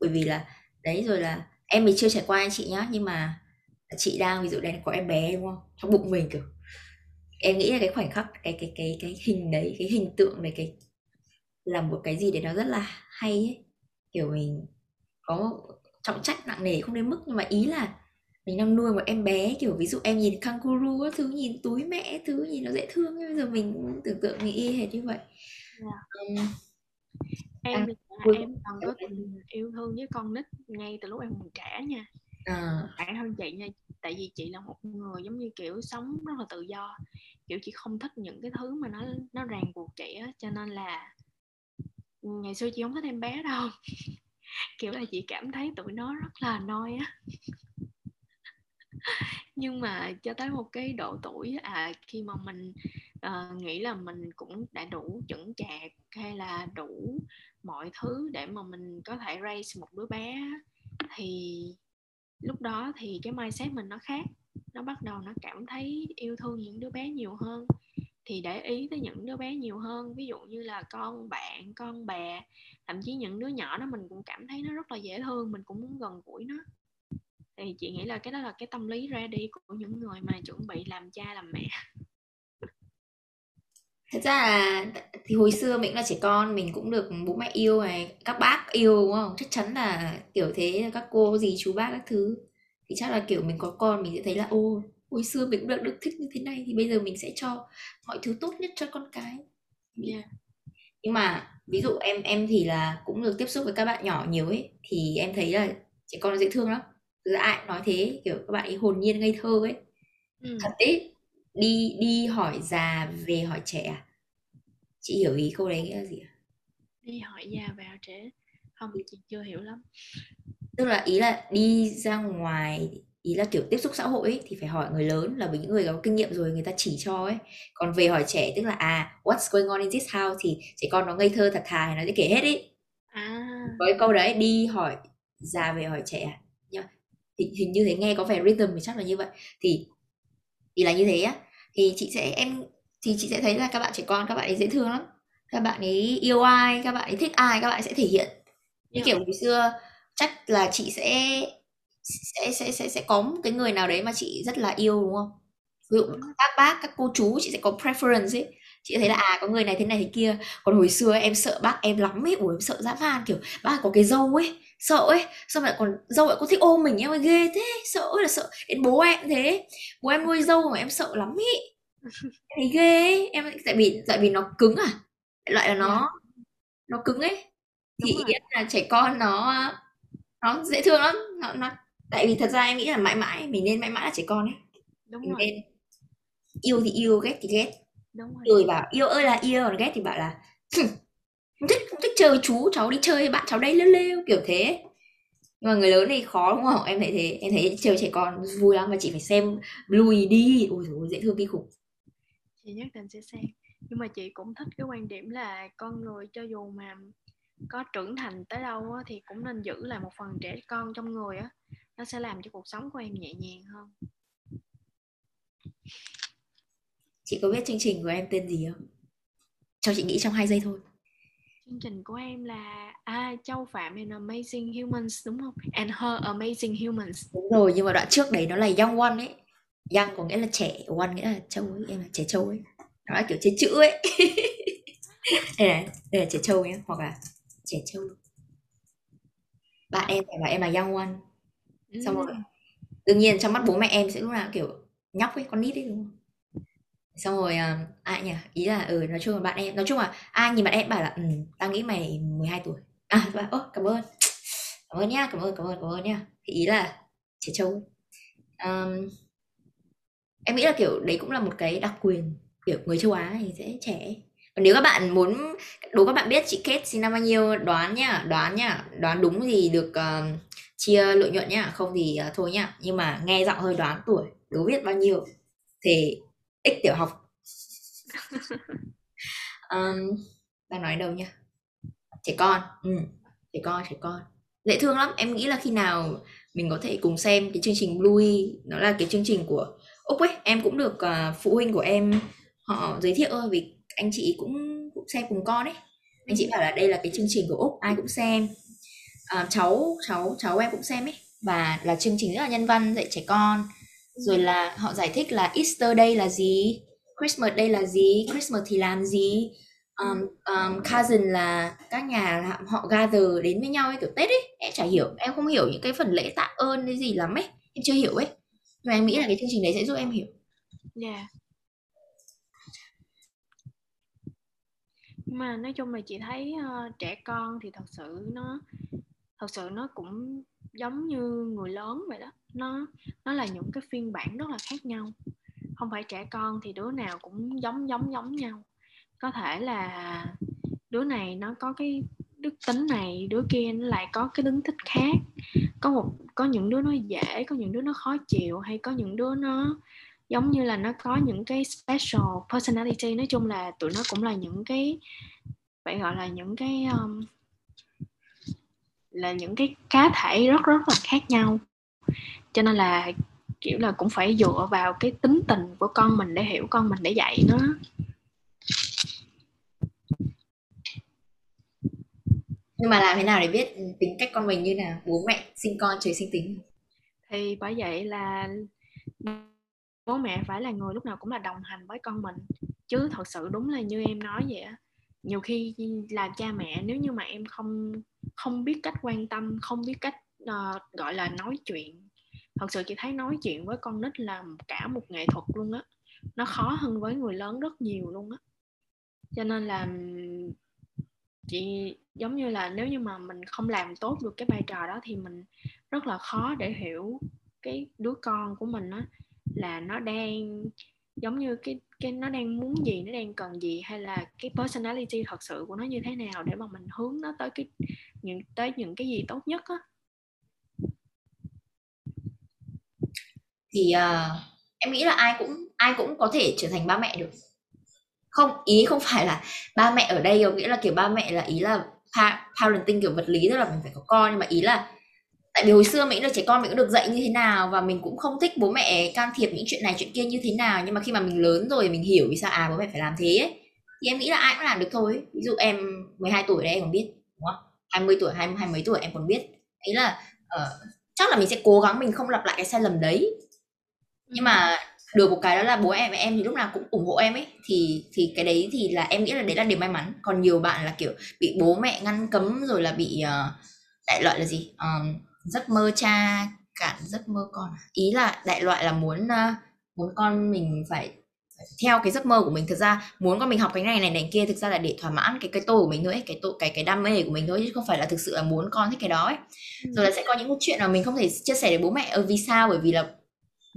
Bởi vì là, đấy, rồi là em mình chưa trải qua anh chị nhá, nhưng mà chị đang, ví dụ đang có em bé đúng không? Trong bụng mình, kiểu. Em nghĩ là cái khoảnh khắc, cái cái cái cái hình đấy, cái hình tượng này, cái, là một cái gì đấy nó rất là hay ấy. Kiểu mình có trọng trách nặng nề không đến mức nhưng mà ý là mình đang nuôi một em bé kiểu ví dụ em nhìn kangaroo các thứ nhìn túi mẹ thứ nhìn nó dễ thương nhưng bây giờ mình tưởng tượng nghĩ y hệt như vậy yeah. Dạ. um, em em còn có tình yêu thương với con nít ngay từ lúc em còn trẻ nha à. bản thân chị nha tại vì chị là một người giống như kiểu sống rất là tự do kiểu chị không thích những cái thứ mà nó nó ràng buộc chị á cho nên là ngày xưa chị không thích em bé đâu kiểu là chị cảm thấy tụi nó rất là noi á. Nhưng mà cho tới một cái độ tuổi à khi mà mình uh, nghĩ là mình cũng đã đủ chuẩn chạc hay là đủ mọi thứ để mà mình có thể raise một đứa bé thì lúc đó thì cái mindset mình nó khác. Nó bắt đầu nó cảm thấy yêu thương những đứa bé nhiều hơn thì để ý tới những đứa bé nhiều hơn, ví dụ như là con bạn, con bè, thậm chí những đứa nhỏ đó mình cũng cảm thấy nó rất là dễ thương, mình cũng muốn gần gũi nó. Thì chị nghĩ là cái đó là cái tâm lý ra đi của những người mà chuẩn bị làm cha làm mẹ. Thật ra là thì hồi xưa mình là trẻ con, mình cũng được bố mẹ yêu này, các bác yêu, đúng không? Chắc chắn là kiểu thế, các cô gì chú bác các thứ. Thì chắc là kiểu mình có con mình sẽ thấy là, ô hồi xưa mình cũng được được thích như thế này thì bây giờ mình sẽ cho mọi thứ tốt nhất cho con cái yeah. nhưng mà ví dụ em em thì là cũng được tiếp xúc với các bạn nhỏ nhiều ấy thì em thấy là trẻ con dễ thương lắm Thực ai nói thế kiểu các bạn ấy hồn nhiên ngây thơ ấy ừ. thật đấy đi đi hỏi già về hỏi trẻ à chị hiểu ý câu đấy nghĩa là gì à? đi hỏi già về hỏi trẻ không chị chưa hiểu lắm tức là ý là đi ra ngoài ý là kiểu tiếp xúc xã hội ấy, thì phải hỏi người lớn là với những người có kinh nghiệm rồi người ta chỉ cho ấy. Còn về hỏi trẻ tức là à what's going on in this house thì trẻ con nó ngây thơ thật thà nó sẽ kể hết ấy. À. Với câu đấy đi hỏi già về hỏi trẻ nhá. Thì hình như thế nghe có vẻ rhythm thì chắc là như vậy. Thì thì là như thế á. Thì chị sẽ em thì chị sẽ thấy là các bạn trẻ con các bạn ấy dễ thương lắm. Các bạn ấy yêu ai các bạn ấy thích ai các bạn ấy sẽ thể hiện. Như kiểu hồi xưa chắc là chị sẽ sẽ sẽ sẽ sẽ có một cái người nào đấy mà chị rất là yêu đúng không? Ví dụ các bác các cô chú chị sẽ có preference ấy. Chị thấy là à có người này thế này thế kia. Còn hồi xưa em sợ bác em lắm ấy. Ủa em sợ dã man kiểu bác có cái dâu ấy sợ ấy. Xong lại còn dâu lại có thích ôm mình em ơi ghê thế sợ ơi là sợ. Đến bố em thế. Bố em nuôi dâu mà em sợ lắm ý. Thấy ghê ấy. em tại vì tại vì nó cứng à. Loại là nó nó cứng ấy. Thì ý là trẻ con nó nó dễ thương lắm. Nó nó tại vì thật ra em nghĩ là mãi mãi mình nên mãi mãi là trẻ con ấy. Đúng mình rồi. nên yêu thì yêu ghét thì ghét. Đúng rồi. Người bảo yêu ơi là yêu còn ghét thì bảo là không thích không thích chơi với chú cháu đi chơi với bạn cháu đây lêu lêu kiểu thế. Nhưng mà người lớn thì khó đúng không? Em thấy thế em thấy chơi trẻ con vui lắm và chị phải xem Bluey đi. Ôi ôi, dễ thương kinh khủng. Chị nhất định sẽ xem. Nhưng mà chị cũng thích cái quan điểm là con người cho dù mà có trưởng thành tới đâu á, thì cũng nên giữ lại một phần trẻ con trong người á nó sẽ làm cho cuộc sống của em nhẹ nhàng hơn. Chị có biết chương trình của em tên gì không? Cho chị nghĩ trong hai giây thôi. Chương trình của em là à, Châu Phạm and Amazing Humans đúng không? And Her Amazing Humans. Đúng rồi nhưng mà đoạn trước đấy nó là young one ấy. Young có nghĩa là trẻ one nghĩa là châu ấy em là trẻ châu ấy. Nó là kiểu chế chữ ấy. Đây này đây là trẻ châu nhé hoặc là trẻ trâu bạn em phải bảo em là young one xong rồi đương nhiên trong mắt bố mẹ em sẽ lúc nào kiểu nhóc ấy con nít ấy đúng không? Xong rồi à, ai nhỉ ý là ừ nói chung là bạn em nói chung là ai nhìn bạn em bảo là ừ tao nghĩ mày 12 tuổi. À bạn ơ cảm ơn. Cảm ơn nhá cảm ơn cảm ơn cảm ơn nhá. Thì ý là trẻ trâu. Um, em nghĩ là kiểu đấy cũng là một cái đặc quyền kiểu người châu Á thì sẽ trẻ. Còn nếu các bạn muốn đố các bạn biết chị Kate sinh năm bao nhiêu đoán nhá đoán nhá đoán đúng thì được uh, chia lợi nhuận nhá. Không thì uh, thôi nhá. Nhưng mà nghe giọng hơi đoán tuổi đố biết bao nhiêu thì x tiểu học. Um, đang nói đâu nhá? Trẻ con. Ừ, trẻ con trẻ con. Dễ thương lắm. Em nghĩ là khi nào mình có thể cùng xem cái chương trình Bluey nó là cái chương trình của úc ấy. Em cũng được uh, phụ huynh của em họ giới thiệu vì anh chị cũng cũng xem cùng con ấy. Anh chị bảo là đây là cái chương trình của úc ai cũng xem à, cháu cháu cháu em cũng xem ấy. Và là chương trình rất là nhân văn dạy trẻ con. Rồi là họ giải thích là Easter đây là gì Christmas đây là gì Christmas thì làm gì. Um, um, cousin là các nhà họ gather đến với nhau ấy kiểu Tết ấy. Em chả hiểu em không hiểu những cái phần lễ tạ ơn cái gì lắm ấy. Em chưa hiểu ấy. Nhưng mà em nghĩ là cái chương trình đấy sẽ giúp em hiểu. Yeah. mà nói chung là chị thấy uh, trẻ con thì thật sự nó thật sự nó cũng giống như người lớn vậy đó. Nó nó là những cái phiên bản rất là khác nhau. Không phải trẻ con thì đứa nào cũng giống giống giống nhau. Có thể là đứa này nó có cái đức tính này đứa kia nó lại có cái tính thích khác. Có một có những đứa nó dễ có những đứa nó khó chịu hay có những đứa nó giống như là nó có những cái special personality. Nói chung là tụi nó cũng là những cái phải gọi là những cái um, là những cái cá thể rất rất là khác nhau. Cho nên là kiểu là cũng phải dựa vào cái tính tình của con mình để hiểu con mình để dạy nó. Nhưng mà làm thế nào để biết tính cách con mình như nào? Bố mẹ sinh con trời sinh tính. Thì bởi vậy là bố mẹ phải là người lúc nào cũng là đồng hành với con mình. Chứ thật sự đúng là như em nói vậy á nhiều khi làm cha mẹ nếu như mà em không không biết cách quan tâm không biết cách uh, gọi là nói chuyện thật sự chị thấy nói chuyện với con nít là cả một nghệ thuật luôn á. Nó khó hơn với người lớn rất nhiều luôn á. Cho nên là chị giống như là nếu như mà mình không làm tốt được cái vai trò đó thì mình rất là khó để hiểu cái đứa con của mình á là nó đang giống như cái cái nó đang muốn gì nó đang cần gì hay là cái personality thật sự của nó như thế nào để mà mình hướng nó tới cái những tới những cái gì tốt nhất á? Thì uh, em nghĩ là ai cũng ai cũng có thể trở thành ba mẹ được. Không ý không phải là ba mẹ ở đây có nghĩa là kiểu ba mẹ là ý là parenting kiểu vật lý tức là mình phải có con nhưng mà ý là tại vì hồi xưa mình được trẻ con mình cũng được dạy như thế nào và mình cũng không thích bố mẹ can thiệp những chuyện này chuyện kia như thế nào. Nhưng mà khi mà mình lớn rồi mình hiểu vì sao à bố mẹ phải làm thế ấy, thì em nghĩ là ai cũng làm được thôi. Ví dụ em 12 tuổi đấy em còn biết đúng không? 20 tuổi hai hai mấy tuổi em còn biết. Ý là uh, chắc là mình sẽ cố gắng mình không lặp lại cái sai lầm đấy. Nhưng mà được một cái đó là bố em và em thì lúc nào cũng ủng hộ em ấy. Thì thì cái đấy thì là em nghĩ là đấy là điều may mắn. Còn nhiều bạn là kiểu bị bố mẹ ngăn cấm rồi là bị uh, đại loại là gì? Um, giấc mơ cha cản giấc mơ con à? ý là đại loại là muốn uh, muốn con mình phải, theo cái giấc mơ của mình. Thực ra muốn con mình học cái này này này kia thực ra là để thỏa mãn cái cái tôi của mình thôi ấy, cái tôi cái cái đam mê của mình thôi chứ không phải là thực sự là muốn con thích cái đó ấy. Ừ. rồi là sẽ có những chuyện mà mình không thể chia sẻ với bố mẹ ở vì sao? Bởi vì là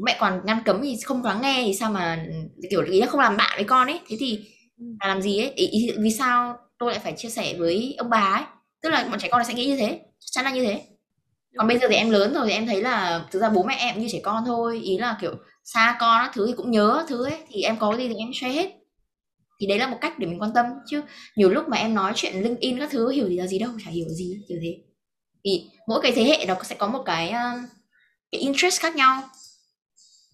mẹ còn ngăn cấm thì không lắng nghe thì sao mà kiểu ý là không làm bạn với con ấy. Thế thì ừ. là làm gì ấy? Ý, ý, vì sao tôi lại phải chia sẻ với ông bà ấy? Tức là bọn trẻ con sẽ nghĩ như thế chắc chắn là như thế còn bây giờ thì em lớn rồi thì em thấy là thực ra bố mẹ em như trẻ con thôi ý là kiểu xa con á thứ thì cũng nhớ thứ ấy thì em có gì thì em share hết. Thì đấy là một cách để mình quan tâm chứ nhiều lúc mà em nói chuyện linh in các thứ hiểu gì là gì đâu chả hiểu gì kiểu thế. Thì mỗi cái thế hệ nó sẽ có một cái ờ, cái interest khác nhau.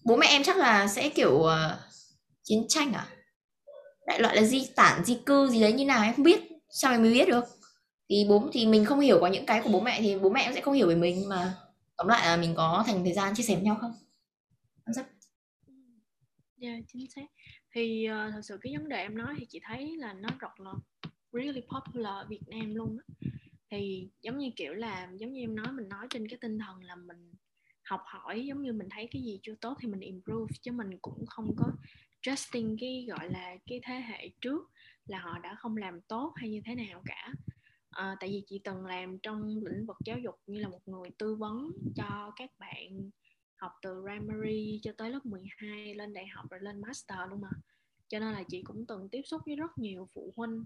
Bố mẹ em chắc là sẽ kiểu uh, chiến tranh à? Đại loại là di tản di cư gì đấy như nào em không biết sao em mới biết được? Thì bố thì mình không hiểu có những cái của bố mẹ thì bố mẹ cũng sẽ không hiểu về mình mà tóm lại là mình có thành thời gian chia sẻ với nhau không? Rất ừ, dạ yeah, chính xác. Thì uh, thật sự cái vấn đề em nói thì chị thấy là nó rất là really popular ở Việt Nam luôn á. Thì giống như kiểu là giống như em nói mình nói trên cái tinh thần là mình học hỏi giống như mình thấy cái gì chưa tốt thì mình improve chứ mình cũng không có trusting cái gọi là cái thế hệ trước là họ đã không làm tốt hay như thế nào cả à, tại vì chị từng làm trong lĩnh vực giáo dục như là một người tư vấn cho các bạn học từ primary cho tới lớp 12 lên đại học rồi lên master luôn mà. Cho nên là chị cũng từng tiếp xúc với rất nhiều phụ huynh.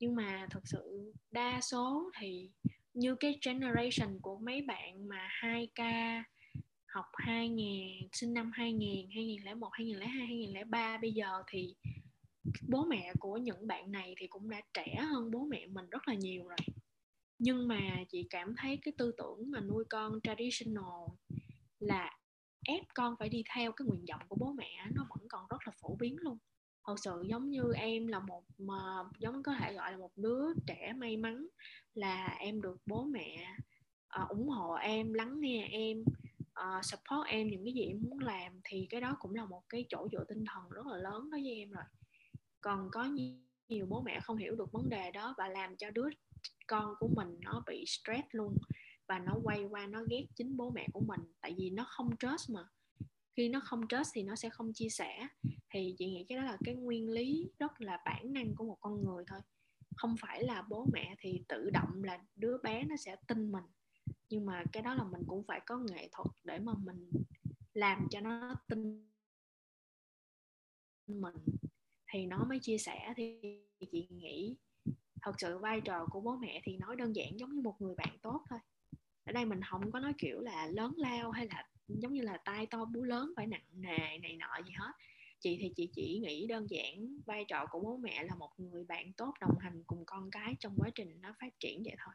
Nhưng mà thật sự đa số thì như cái generation của mấy bạn mà 2K học 2000 sinh năm 2000 2001 2002 2003 bây giờ thì bố mẹ của những bạn này thì cũng đã trẻ hơn bố mẹ mình rất là nhiều rồi. Nhưng mà chị cảm thấy cái tư tưởng mà nuôi con traditional là ép con phải đi theo cái nguyện vọng của bố mẹ nó vẫn còn rất là phổ biến luôn. Thật sự giống như em là một mà giống có thể gọi là một đứa trẻ may mắn là em được bố mẹ uh, ủng hộ em lắng nghe em uh, support em những cái gì em muốn làm thì cái đó cũng là một cái chỗ dựa tinh thần rất là lớn đối với em rồi còn có nhiều bố mẹ không hiểu được vấn đề đó và làm cho đứa con của mình nó bị stress luôn và nó quay qua nó ghét chính bố mẹ của mình, tại vì nó không trust mà. Khi nó không trust thì nó sẽ không chia sẻ. Thì chị nghĩ cái đó là cái nguyên lý rất là bản năng của một con người thôi. Không phải là bố mẹ thì tự động là đứa bé nó sẽ tin mình. Nhưng mà cái đó là mình cũng phải có nghệ thuật để mà mình làm cho nó tin mình thì nó mới chia sẻ. Thì chị nghĩ thật sự vai trò của bố mẹ thì nói đơn giản giống như một người bạn tốt thôi. Ở đây mình không có nói kiểu là lớn lao hay là giống như là tai to bú lớn phải nặng nề này nọ gì hết. Chị thì chị chỉ nghĩ đơn giản vai trò của bố mẹ là một người bạn tốt đồng hành cùng con cái trong quá trình nó phát triển vậy thôi.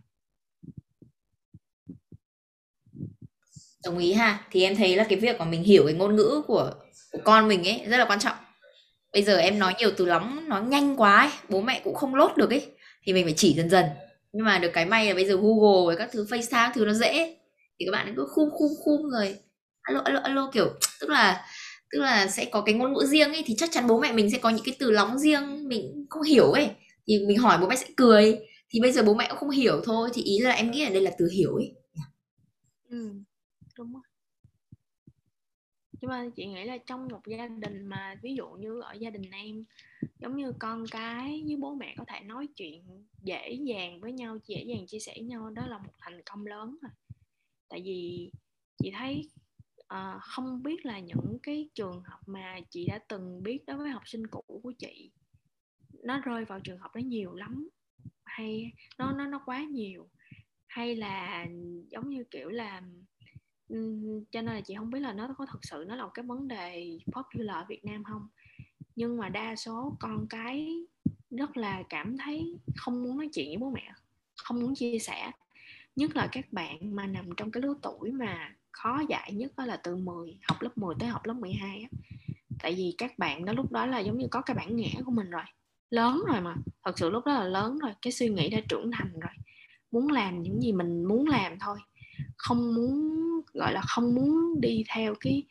Đồng ý ha. Thì em thấy là cái việc mà mình hiểu cái ngôn ngữ của, của con mình ấy rất là quan trọng bây giờ em nói nhiều từ lắm nói nhanh quá ấy, bố mẹ cũng không lốt được ấy. Thì mình phải chỉ dần dần. Nhưng mà được cái may là bây giờ Google với các thứ FaceTime thứ nó dễ thì các bạn cứ khum khum khum người alo alo alo, kiểu, tức là tức là sẽ có cái ngôn ngữ riêng ấy, thì chắc chắn bố mẹ mình sẽ có những cái từ lóng riêng, mình không hiểu ấy. Thì mình hỏi bố mẹ sẽ cười. Thì bây giờ bố mẹ cũng không hiểu thôi, thì ý là em nghĩ là đây là từ hiểu ấy. Ừ đúng rồi nhưng mà chị nghĩ là trong một gia đình mà ví dụ như ở gia đình em giống như con cái với bố mẹ có thể nói chuyện dễ dàng với nhau dễ dàng chia sẻ với nhau đó là một thành công lớn rồi tại vì chị thấy uh, không biết là những cái trường hợp mà chị đã từng biết đối với học sinh cũ của chị nó rơi vào trường hợp đó nhiều lắm hay nó nó nó quá nhiều hay là giống như kiểu là cho nên là chị không biết là nó có thật sự nó là một cái vấn đề popular ở Việt Nam không nhưng mà đa số con cái rất là cảm thấy không muốn nói chuyện với bố mẹ, không muốn chia sẻ. Nhất là các bạn mà nằm trong cái lứa tuổi mà khó dạy nhất đó là từ 10 học lớp 10 tới học lớp 12 á. Tại vì các bạn đó lúc đó là giống như có cái bản ngã của mình rồi. Lớn rồi mà, thật sự lúc đó là lớn rồi, cái suy nghĩ đã trưởng thành rồi. Muốn làm những gì mình muốn làm thôi không muốn, gọi là không muốn đi theo cái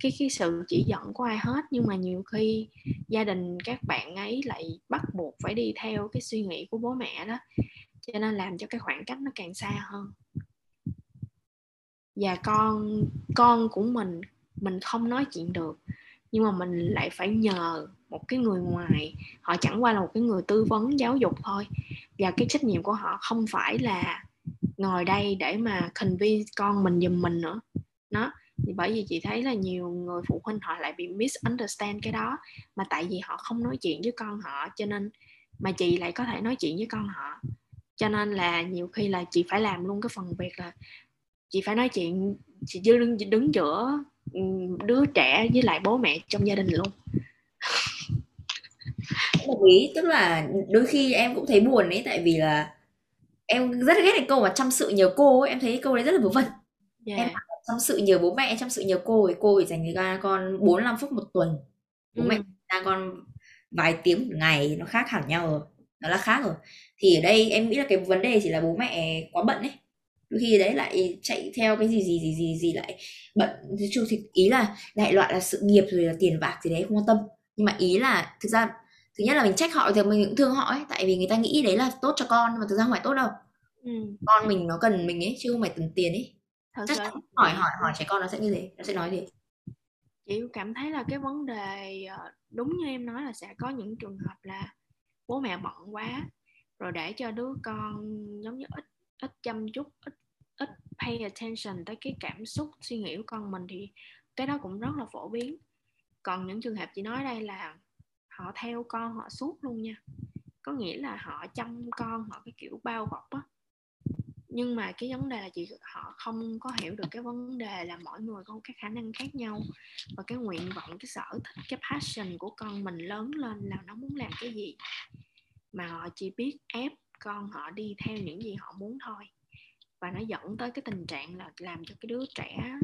cái cái sự chỉ dẫn của ai hết. Nhưng mà nhiều khi gia đình các bạn ấy lại bắt buộc phải đi theo cái suy nghĩ của bố mẹ đó, cho nên làm cho cái khoảng cách nó càng xa hơn. Và con con của mình mình không nói chuyện được, nhưng mà mình lại phải nhờ một cái người ngoài. Họ chẳng qua là một cái người tư vấn giáo dục thôi. Và cái trách nhiệm của họ không phải là ngồi đây để mà convince con mình giùm mình nữa. Nó bởi vì chị thấy là nhiều người phụ huynh họ lại bị misunderstand cái đó, mà tại vì họ không nói chuyện với con họ, cho nên mà chị lại có thể nói chuyện với con họ. Cho nên là nhiều khi là chị phải làm luôn cái phần việc là chị phải nói chuyện, chị đứng đứng giữa ừ, đứa trẻ với lại bố mẹ trong gia đình luôn. Đồng ý, tức là đôi khi em cũng thấy buồn ấy, tại vì là em rất ghét cái câu mà chăm sự nhờ cô ấy. Em thấy câu đấy rất là vớ vẩn. Yeah. em chăm sự nhờ bố mẹ chăm sự nhờ cô ấy. Cô ấy dành ra con 45 phút một tuần. Bố ừ. mẹ ra con vài tiếng một ngày nó khác hẳn nhau rồi. Nó là khác rồi. Thì ở đây em nghĩ là cái vấn đề chỉ là bố mẹ quá bận ấy. Đôi khi đấy lại chạy theo cái gì gì gì gì gì lại bận. Nói chung thì ý là đại loại là sự nghiệp rồi là tiền bạc thì đấy không quan tâm. Nhưng mà ý là thực ra thứ nhất là mình trách họ thì mình cũng thương họ ấy tại vì người ta nghĩ đấy là tốt cho con nhưng mà thực ra không phải tốt đâu. Ừ. con mình nó cần mình ấy chứ không phải cần tiền ấy. Thật chắc chắn hỏi hỏi hỏi trẻ con nó sẽ như thế nó sẽ nói gì? Chị cảm thấy là cái vấn đề ờ, đúng như em nói là sẽ có những trường hợp là bố mẹ bận quá rồi để cho đứa con giống như ít ít chăm chút ít ít pay attention tới cái cảm xúc suy nghĩ của con mình thì cái đó cũng rất là phổ biến. Còn những trường hợp chị nói đây là họ theo con họ suốt luôn nha. Có nghĩa là họ chăm con họ cái kiểu bao bọc á. Nhưng mà cái vấn đề là chị, họ không có hiểu được cái vấn đề là mỗi người có các khả năng khác nhau. Và cái nguyện vọng, cái sở thích, cái passion của con mình lớn lên là nó muốn làm cái gì. Mà họ chỉ biết ép con họ đi theo những gì họ muốn thôi. Và nó dẫn tới cái tình trạng là làm cho cái đứa trẻ,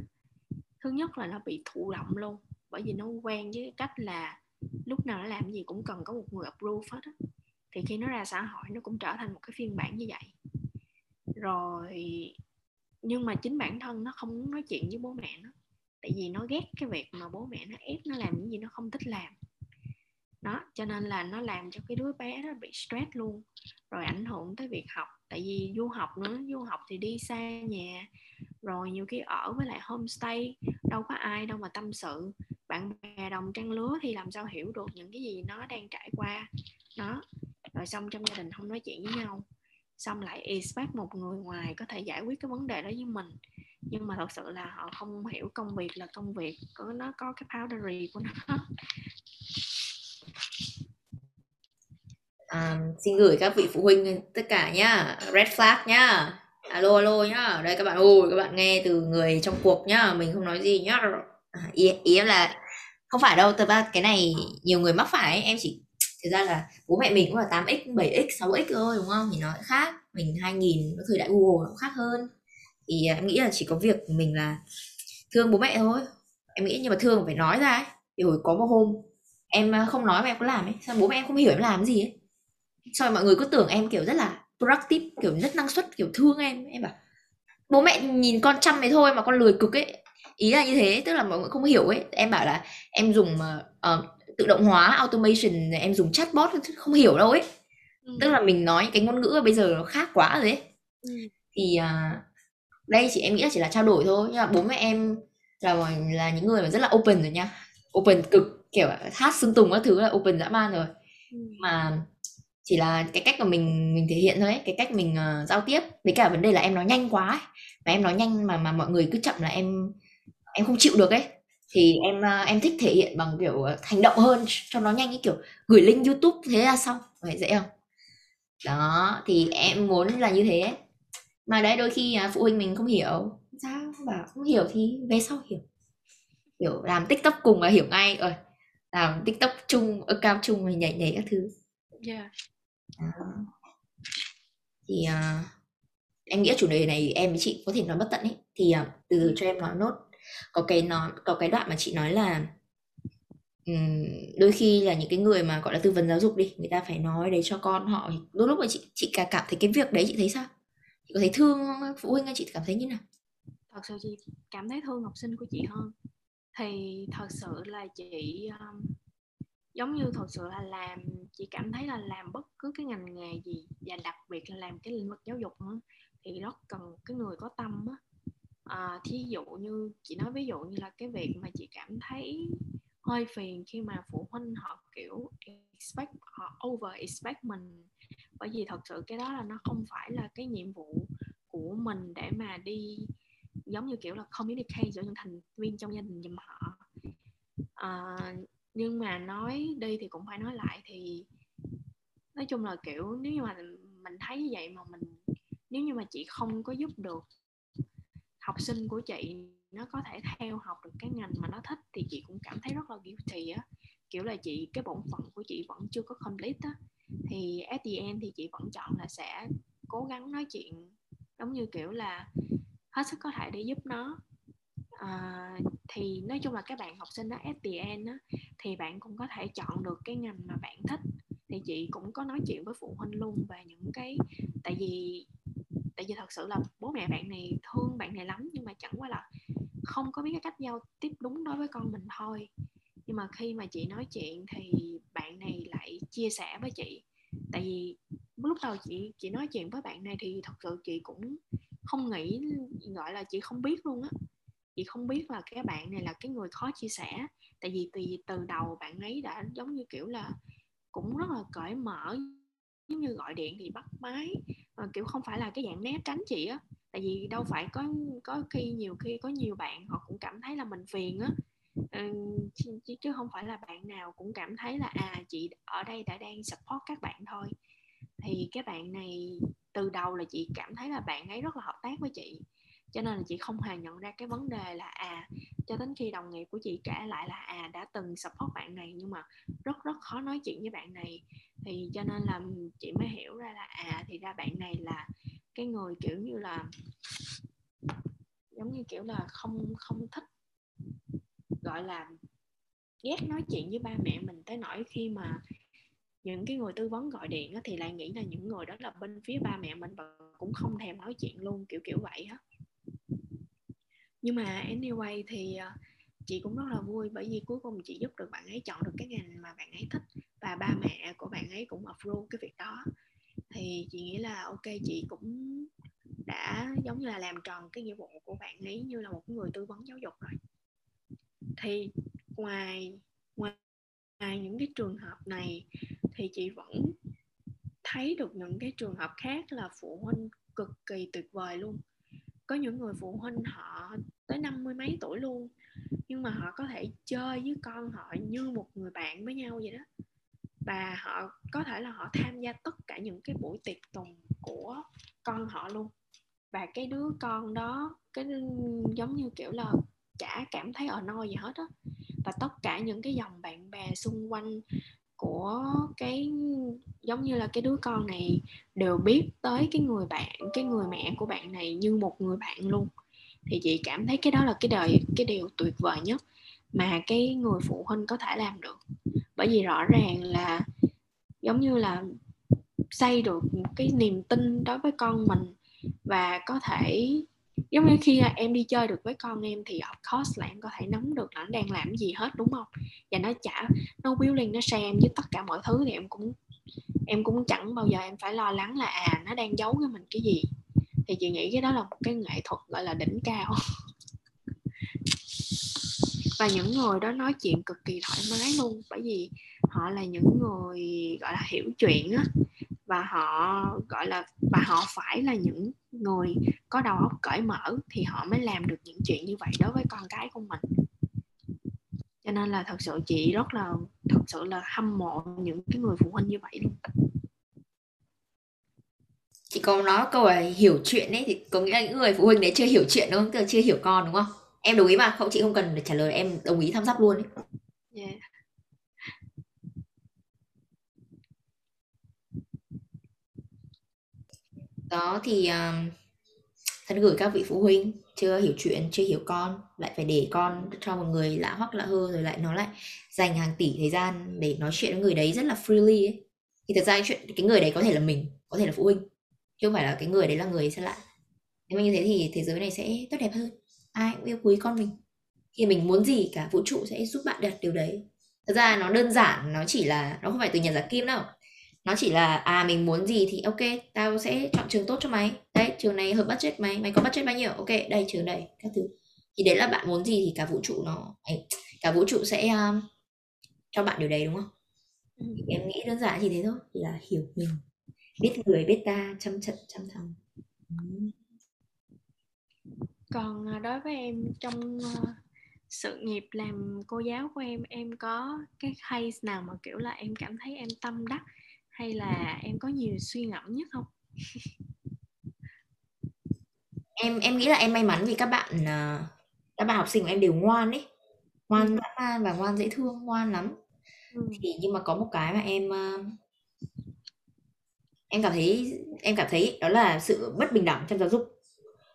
thứ nhất là nó bị thụ động luôn. Bởi vì nó quen với cái cách là lúc nào nó làm gì cũng cần có một người approve hết á. Thì khi nó ra xã hội, nó cũng trở thành một cái phiên bản như vậy. Rồi, nhưng mà chính bản thân nó không muốn nói chuyện với bố mẹ nó. Tại vì nó ghét cái việc mà bố mẹ nó ép nó làm những gì nó không thích làm. Đó, cho nên là nó làm cho cái đứa bé đó bị stress luôn, rồi ảnh hưởng tới việc học tại vì du học nữa, du học thì đi xa nhà, rồi nhiều khi ở với lại homestay, đâu có ai, đâu mà tâm sự. Bạn bè đồng trang lứa thì làm sao hiểu được những cái gì nó đang trải qua. Đó, rồi xong trong gia đình không nói chuyện với nhau. Xong lại expect một người ngoài có thể giải quyết cái vấn đề đó với mình. Nhưng mà thật sự là họ không hiểu công việc là công việc, có, nó có cái boundary của nó à, xin gửi các vị phụ huynh tất cả nhá. Red flag nhá. Alo alo nhá. Đây các bạn ơi các bạn nghe từ người trong cuộc nhá. Mình không nói gì nhá. À, ý, ý em là không phải đâu thật ra cái này nhiều người mắc phải em chỉ thực ra là bố mẹ mình cũng là 8x 7x 6x thôi đúng không? Thì nó khác mình 2000 nó thời đại google nó cũng khác hơn. Thì à, em nghĩ là chỉ có việc mình là thương bố mẹ thôi. Em nghĩ nhưng mà thương phải nói ra ấy. Thì hồi có một hôm em à, không nói mà em có làm ấy. Sao bố mẹ em không hiểu em làm gì ấy? Sau mọi người cứ tưởng em kiểu rất là productive kiểu rất năng suất kiểu thương em. Em bảo bố mẹ nhìn con chăm đấy thôi mà con lười cực ấy. Ý là như thế tức là mọi người không hiểu ấy. Em bảo là em dùng uh, tự động hóa automation em dùng chatbot không hiểu đâu ấy. Ừ. tức là mình nói cái ngôn ngữ bây giờ nó khác quá rồi ấy. Ừ. thì uh, đây chị em nghĩ là chỉ là trao đổi thôi. Nhưng mà bố mẹ em là là những người mà rất là open rồi nha. Open cực kiểu hát xưng tùng các thứ là open dã man rồi. Ừ. mà chỉ là cái cách mà mình mình thể hiện thôi ấy, cái cách mình uh, giao tiếp. Với cả vấn đề là em nói nhanh quá ấy. mà em nói nhanh mà mà mọi người cứ chậm là em em không chịu được ấy. Thì em uh, em thích thể hiện bằng kiểu uh, hành động hơn cho nó nhanh cái kiểu gửi link YouTube thế là xong. Vậy dễ không? Đó thì em muốn là như thế ấy. mà đấy đôi khi uh, phụ huynh mình không hiểu. Sao? Bảo không hiểu thì về sau hiểu. Hiểu làm tiktok cùng là hiểu ngay. Rồi làm tiktok chung account chung thì nhảy nhảy các thứ. Yeah thì à, em nghĩ chủ đề này em với chị có thể nói bất tận ấy. Thì à, từ từ cho em nói nốt. Có cái nó có cái đoạn mà chị nói là ừm, đôi khi là những cái người mà gọi là tư vấn giáo dục đi người ta phải nói đấy cho con họ. Đôi lúc mà chị chị cả cảm thấy cái việc đấy chị thấy sao? Chị có thấy thương phụ huynh hay chị cảm thấy như nào? Thật sự chị cảm thấy thương học sinh của chị hơn. Thì thật sự là chị um, giống như thật sự là làm chị cảm thấy là làm bất cứ cái ngành nghề gì và đặc biệt là làm cái lĩnh vực giáo dục nữa thì rất cần cái người có tâm á. À, thí dụ như chị nói ví dụ như là cái việc mà chị cảm thấy hơi phiền khi mà phụ huynh họ kiểu expect họ over expect mình bởi vì thật sự cái đó là nó không phải là cái nhiệm vụ của mình để mà đi giống như kiểu là communicate giữa những thành viên trong gia đình giùm họ. À, nhưng mà nói đi thì cũng phải nói lại thì nói chung là, kiểu, nếu như mà mình thấy như vậy mà mình, nếu như mà chị không có giúp được học sinh của chị nó có thể theo học được cái ngành mà nó thích thì chị cũng cảm thấy rất là guilty á. Kiểu là chị, cái bổn phận của chị vẫn chưa có complete á. Thì at the end thì chị vẫn chọn là sẽ cố gắng nói chuyện, giống như kiểu là hết sức có thể để giúp nó à, thì nói chung là các bạn học sinh đó ftn đó á, thì bạn cũng có thể chọn được cái ngành mà bạn thích. Thì chị cũng có nói chuyện với phụ huynh luôn về những cái tại vì tại vì thật sự là bố mẹ bạn này thương bạn này lắm nhưng mà chẳng qua là không có biết cái cách giao tiếp đúng đối với con mình thôi. Nhưng mà khi mà chị nói chuyện thì bạn này lại chia sẻ với chị. Tại vì lúc đầu chị chị nói chuyện với bạn này thì thật sự chị cũng không nghĩ gọi là chị không biết luôn á chị không biết là cái bạn này là cái người khó chia sẻ tại vì từ từ đầu bạn ấy đã giống như kiểu là cũng rất là cởi mở giống như gọi điện thì bắt máy à, kiểu không phải là cái dạng né tránh chị á. Tại vì đâu phải có có khi nhiều khi có nhiều bạn họ cũng cảm thấy là mình phiền á. Ừ, chứ, chứ không phải là bạn nào cũng cảm thấy là à chị ở đây đã đang support các bạn thôi. Thì cái bạn này từ đầu là chị cảm thấy là bạn ấy rất là hợp tác với chị cho nên là chị không hề nhận ra cái vấn đề là à cho đến khi đồng nghiệp của chị kể lại là à đã từng support bạn này nhưng mà rất rất khó nói chuyện với bạn này. Thì cho nên là chị mới hiểu ra là à thì ra bạn này là cái người kiểu như là, giống như kiểu là không không thích, gọi là, ghét nói chuyện với ba mẹ mình tới nỗi khi mà những cái người tư vấn gọi điện thì lại nghĩ là những người đó là bên phía ba mẹ mình và cũng không thèm nói chuyện luôn, kiểu kiểu vậy á nhưng mà anyway thì uh, chị cũng rất là vui bởi vì cuối cùng chị giúp được bạn ấy chọn được cái ngành mà bạn ấy thích và ba mẹ của bạn ấy cũng approve cái việc đó. Thì chị nghĩ là ok chị cũng đã giống như là làm tròn cái nghĩa vụ của bạn ấy như là một người tư vấn giáo dục rồi. Thì ngoài ngoài, ngoài những cái trường hợp này thì chị vẫn thấy được những cái trường hợp khác là phụ huynh cực kỳ tuyệt vời luôn có những người phụ huynh họ tới năm mươi mấy tuổi luôn, nhưng mà họ có thể chơi với con họ như một người bạn với nhau vậy đó. Và họ, có thể là họ tham gia tất cả những cái buổi tiệc tùng của con họ luôn. Và cái đứa con đó, cái giống như kiểu là chả cảm thấy ở no gì hết á. Và tất cả những cái dòng bạn bè xung quanh của cái, giống như là cái đứa con này đều biết tới cái người bạn, cái người mẹ của bạn này như một người bạn luôn. Thì chị cảm thấy cái đó là cái đời, cái điều tuyệt vời nhất mà cái người phụ huynh có thể làm được. Bởi vì rõ ràng là giống như là xây được cái niềm tin đối với con mình và có thể giống như khi em đi chơi được với con em thì of course là em có thể nắm được là nó đang làm gì hết đúng không? Và nó chả nó willing nó share em với tất cả mọi thứ thì em cũng em cũng chẳng bao giờ em phải lo lắng là à nó đang giấu với mình cái gì. Thì chị nghĩ cái đó là một cái nghệ thuật gọi là đỉnh cao. Và những người đó nói chuyện cực kỳ thoải mái luôn bởi vì họ là những người gọi là hiểu chuyện á. Và họ gọi là và họ phải là những người có đầu óc cởi mở thì họ mới làm được những chuyện như vậy đối với con cái của mình cho nên là thật sự chị rất là thật sự là hâm mộ những cái người phụ huynh như vậy luôn chị có nói câu là hiểu chuyện ấy thì có nghĩa là những người phụ huynh đấy chưa hiểu chuyện đúng không chưa hiểu con đúng không em đồng ý mà không chị không cần để trả lời em đồng ý thăm dắp luôn ấy. yeah. Đó thì ờ, um, thân gửi các vị phụ huynh chưa hiểu chuyện chưa hiểu con lại phải để con cho một người lạ hoắc lạ hơ rồi lại nó lại dành hàng tỷ thời gian để nói chuyện với người đấy rất là freely ấy. Thì thật ra chuyện cái người đấy có thể là mình có thể là phụ huynh chứ không phải là cái người đấy là người xa lạ. Nếu mà như thế thì thế giới này sẽ tốt đẹp hơn. Ai cũng yêu quý con mình. Khi mình muốn gì cả vũ trụ sẽ giúp bạn đạt điều đấy. Thật ra nó đơn giản nó chỉ là nó không phải từ nhà giả kim đâu nó chỉ là à mình muốn gì thì ok tao sẽ chọn trường tốt cho mày. Đấy trường này hợp budget mày mày có budget bao nhiêu? Ok đây trường này các thứ. Thì đấy là bạn muốn gì thì cả vũ trụ nó cả vũ trụ sẽ um, cho bạn điều đấy đúng không? Ừ. thì em nghĩ đơn giản chỉ thế thôi là hiểu mình biết người biết ta chăm trận chăm thầm còn à, đối với em trong uh, sự nghiệp làm cô giáo của em em có cái case nào mà kiểu là em cảm thấy em tâm đắc hay là em có nhiều suy ngẫm nhất không? Em em nghĩ là em may mắn vì các bạn uh, các bạn học sinh của em đều ngoan ấy. Ngoan ừ. dã man và ngoan dễ thương ngoan lắm. Ừ. thì nhưng mà có một cái mà em uh, em cảm thấy em cảm thấy đó là sự bất bình đẳng trong giáo dục.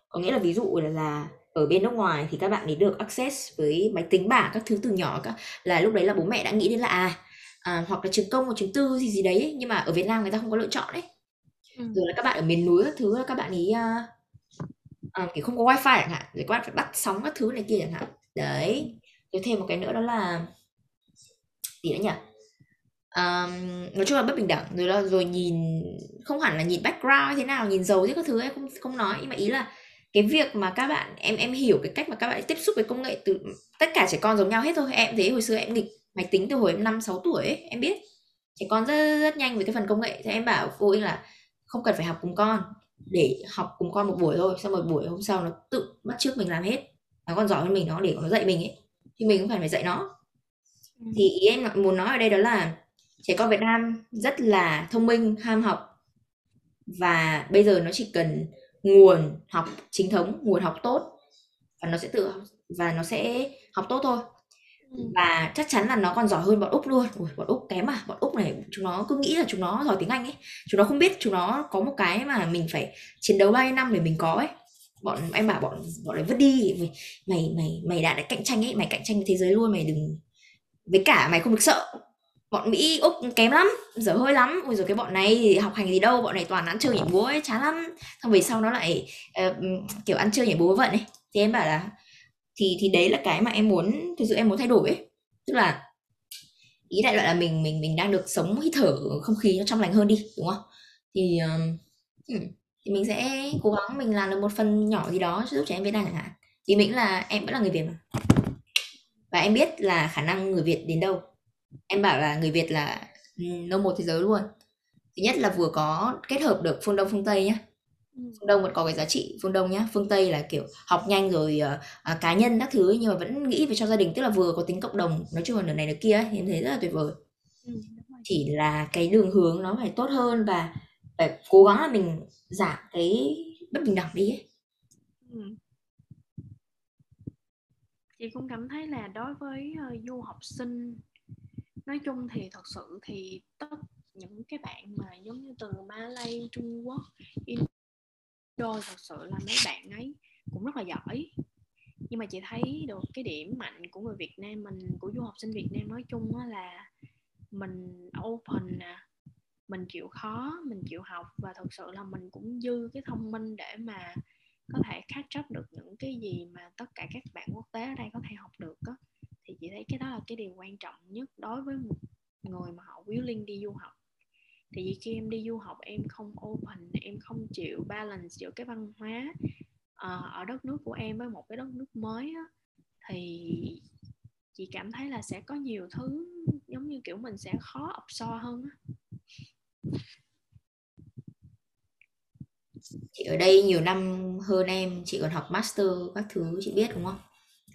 Có nghĩa là ví dụ là, là ở bên nước ngoài thì các bạn ấy được access với máy tính bảng các thứ từ nhỏ các là lúc đấy là bố mẹ đã nghĩ đến là à, à hoặc là trường công hoặc trường tư gì gì đấy ấy. nhưng mà ở Việt Nam người ta không có lựa chọn đấy ừ. rồi là các bạn ở miền núi các thứ các bạn ấy uh, uh, kiểu không có wifi chẳng hạn rồi các bạn phải bắt sóng các thứ này kia chẳng hạn. Đấy. Rồi thêm một cái nữa đó là gì nữa nhỉ? Um, nói chung là bất bình đẳng. Rồi là rồi nhìn không hẳn là nhìn background thế nào nhìn giàu thế các thứ em không không nói. Nhưng mà ý là cái việc mà các bạn em em hiểu cái cách mà các bạn tiếp xúc với công nghệ từ tất cả trẻ con giống nhau hết thôi. Em thấy hồi xưa em nghịch máy tính từ hồi em năm sáu tuổi ấy, em biết. Trẻ con rất rất nhanh với cái phần công nghệ. Thì em bảo cô ấy là không cần phải học cùng con. Để học cùng con một buổi thôi. Xong một buổi hôm sau nó tự bắt trước mình làm hết. Nó còn giỏi hơn mình nó để nó dạy mình ấy. Thì mình cũng phải phải dạy nó. Ừ. thì ý em muốn nói ở đây đó là trẻ con Việt Nam rất là thông minh ham học. Và bây giờ nó chỉ cần nguồn học chính thống nguồn học tốt. Và nó sẽ tự và nó sẽ học tốt thôi và chắc chắn là nó còn giỏi hơn bọn úc luôn. Ui, bọn úc kém à, bọn úc này chúng nó cứ nghĩ là chúng nó giỏi tiếng anh ấy. Chúng nó không biết chúng nó có một cái mà mình phải chiến đấu bao nhiêu năm để mình có ấy. Bọn em bảo bọn bọn này vứt đi. Mày mày mày đã đã cạnh tranh ấy mày cạnh tranh với thế giới luôn mày đừng với cả mày không được sợ. Bọn Mỹ Úc kém lắm dở hơi lắm. Ôi rồi cái bọn này thì học hành gì đâu bọn này toàn ăn chơi nhảy múa ấy chán lắm. Xong về sau nó lại uh, kiểu ăn chơi nhảy múa vận ấy. Thì em bảo là thì thì đấy là cái mà em muốn thực sự em muốn thay đổi ấy. Tức là ý đại loại là mình mình mình đang được sống hít thở không khí nó trong lành hơn đi đúng không? Thì um, thì mình sẽ cố gắng mình làm được một phần nhỏ gì đó giúp trẻ em Việt Nam chẳng hạn. Vì mình là em vẫn là người Việt mà. Và em biết là khả năng người Việt đến đâu. Em bảo là người Việt là nông một thế giới luôn. Thứ nhất là vừa có kết hợp được phương Đông phương Tây nhé phương Đông vẫn có cái giá trị phương Đông nhá. Phương Tây là kiểu học nhanh rồi uh, cá nhân các thứ nhưng mà vẫn nghĩ về cho gia đình. Tức là vừa có tính cộng đồng nói chung là nửa này nửa kia thì em thấy rất là tuyệt vời. Ừ, chỉ là cái đường hướng nó phải tốt hơn và phải cố gắng là mình giảm cái bất bình đẳng đi ấy. Ừ. chị cũng cảm thấy là đối với uh, du học sinh nói chung thì thật sự thì tất những cái bạn mà giống như từ Malay, Trung Quốc, đôi thật sự là mấy bạn ấy cũng rất là giỏi. Nhưng mà chị thấy được cái điểm mạnh của người Việt Nam mình, của du học sinh Việt Nam nói chung là mình open nè, mình chịu khó, mình chịu học và thật sự là mình cũng dư cái thông minh để mà có thể catch up được những cái gì mà tất cả các bạn quốc tế ở đây có thể học được đó thì chị thấy cái đó là cái điều quan trọng nhất đối với một người mà họ willing đi du học thì vì khi em đi du học em không open em không chịu balance giữa cái văn hóa uh, ở đất nước của em với một cái đất nước mới á, thì chị cảm thấy là sẽ có nhiều thứ giống như kiểu mình sẽ khó absorb hơn á. chị ở đây nhiều năm hơn em chị còn học master các thứ chị biết đúng không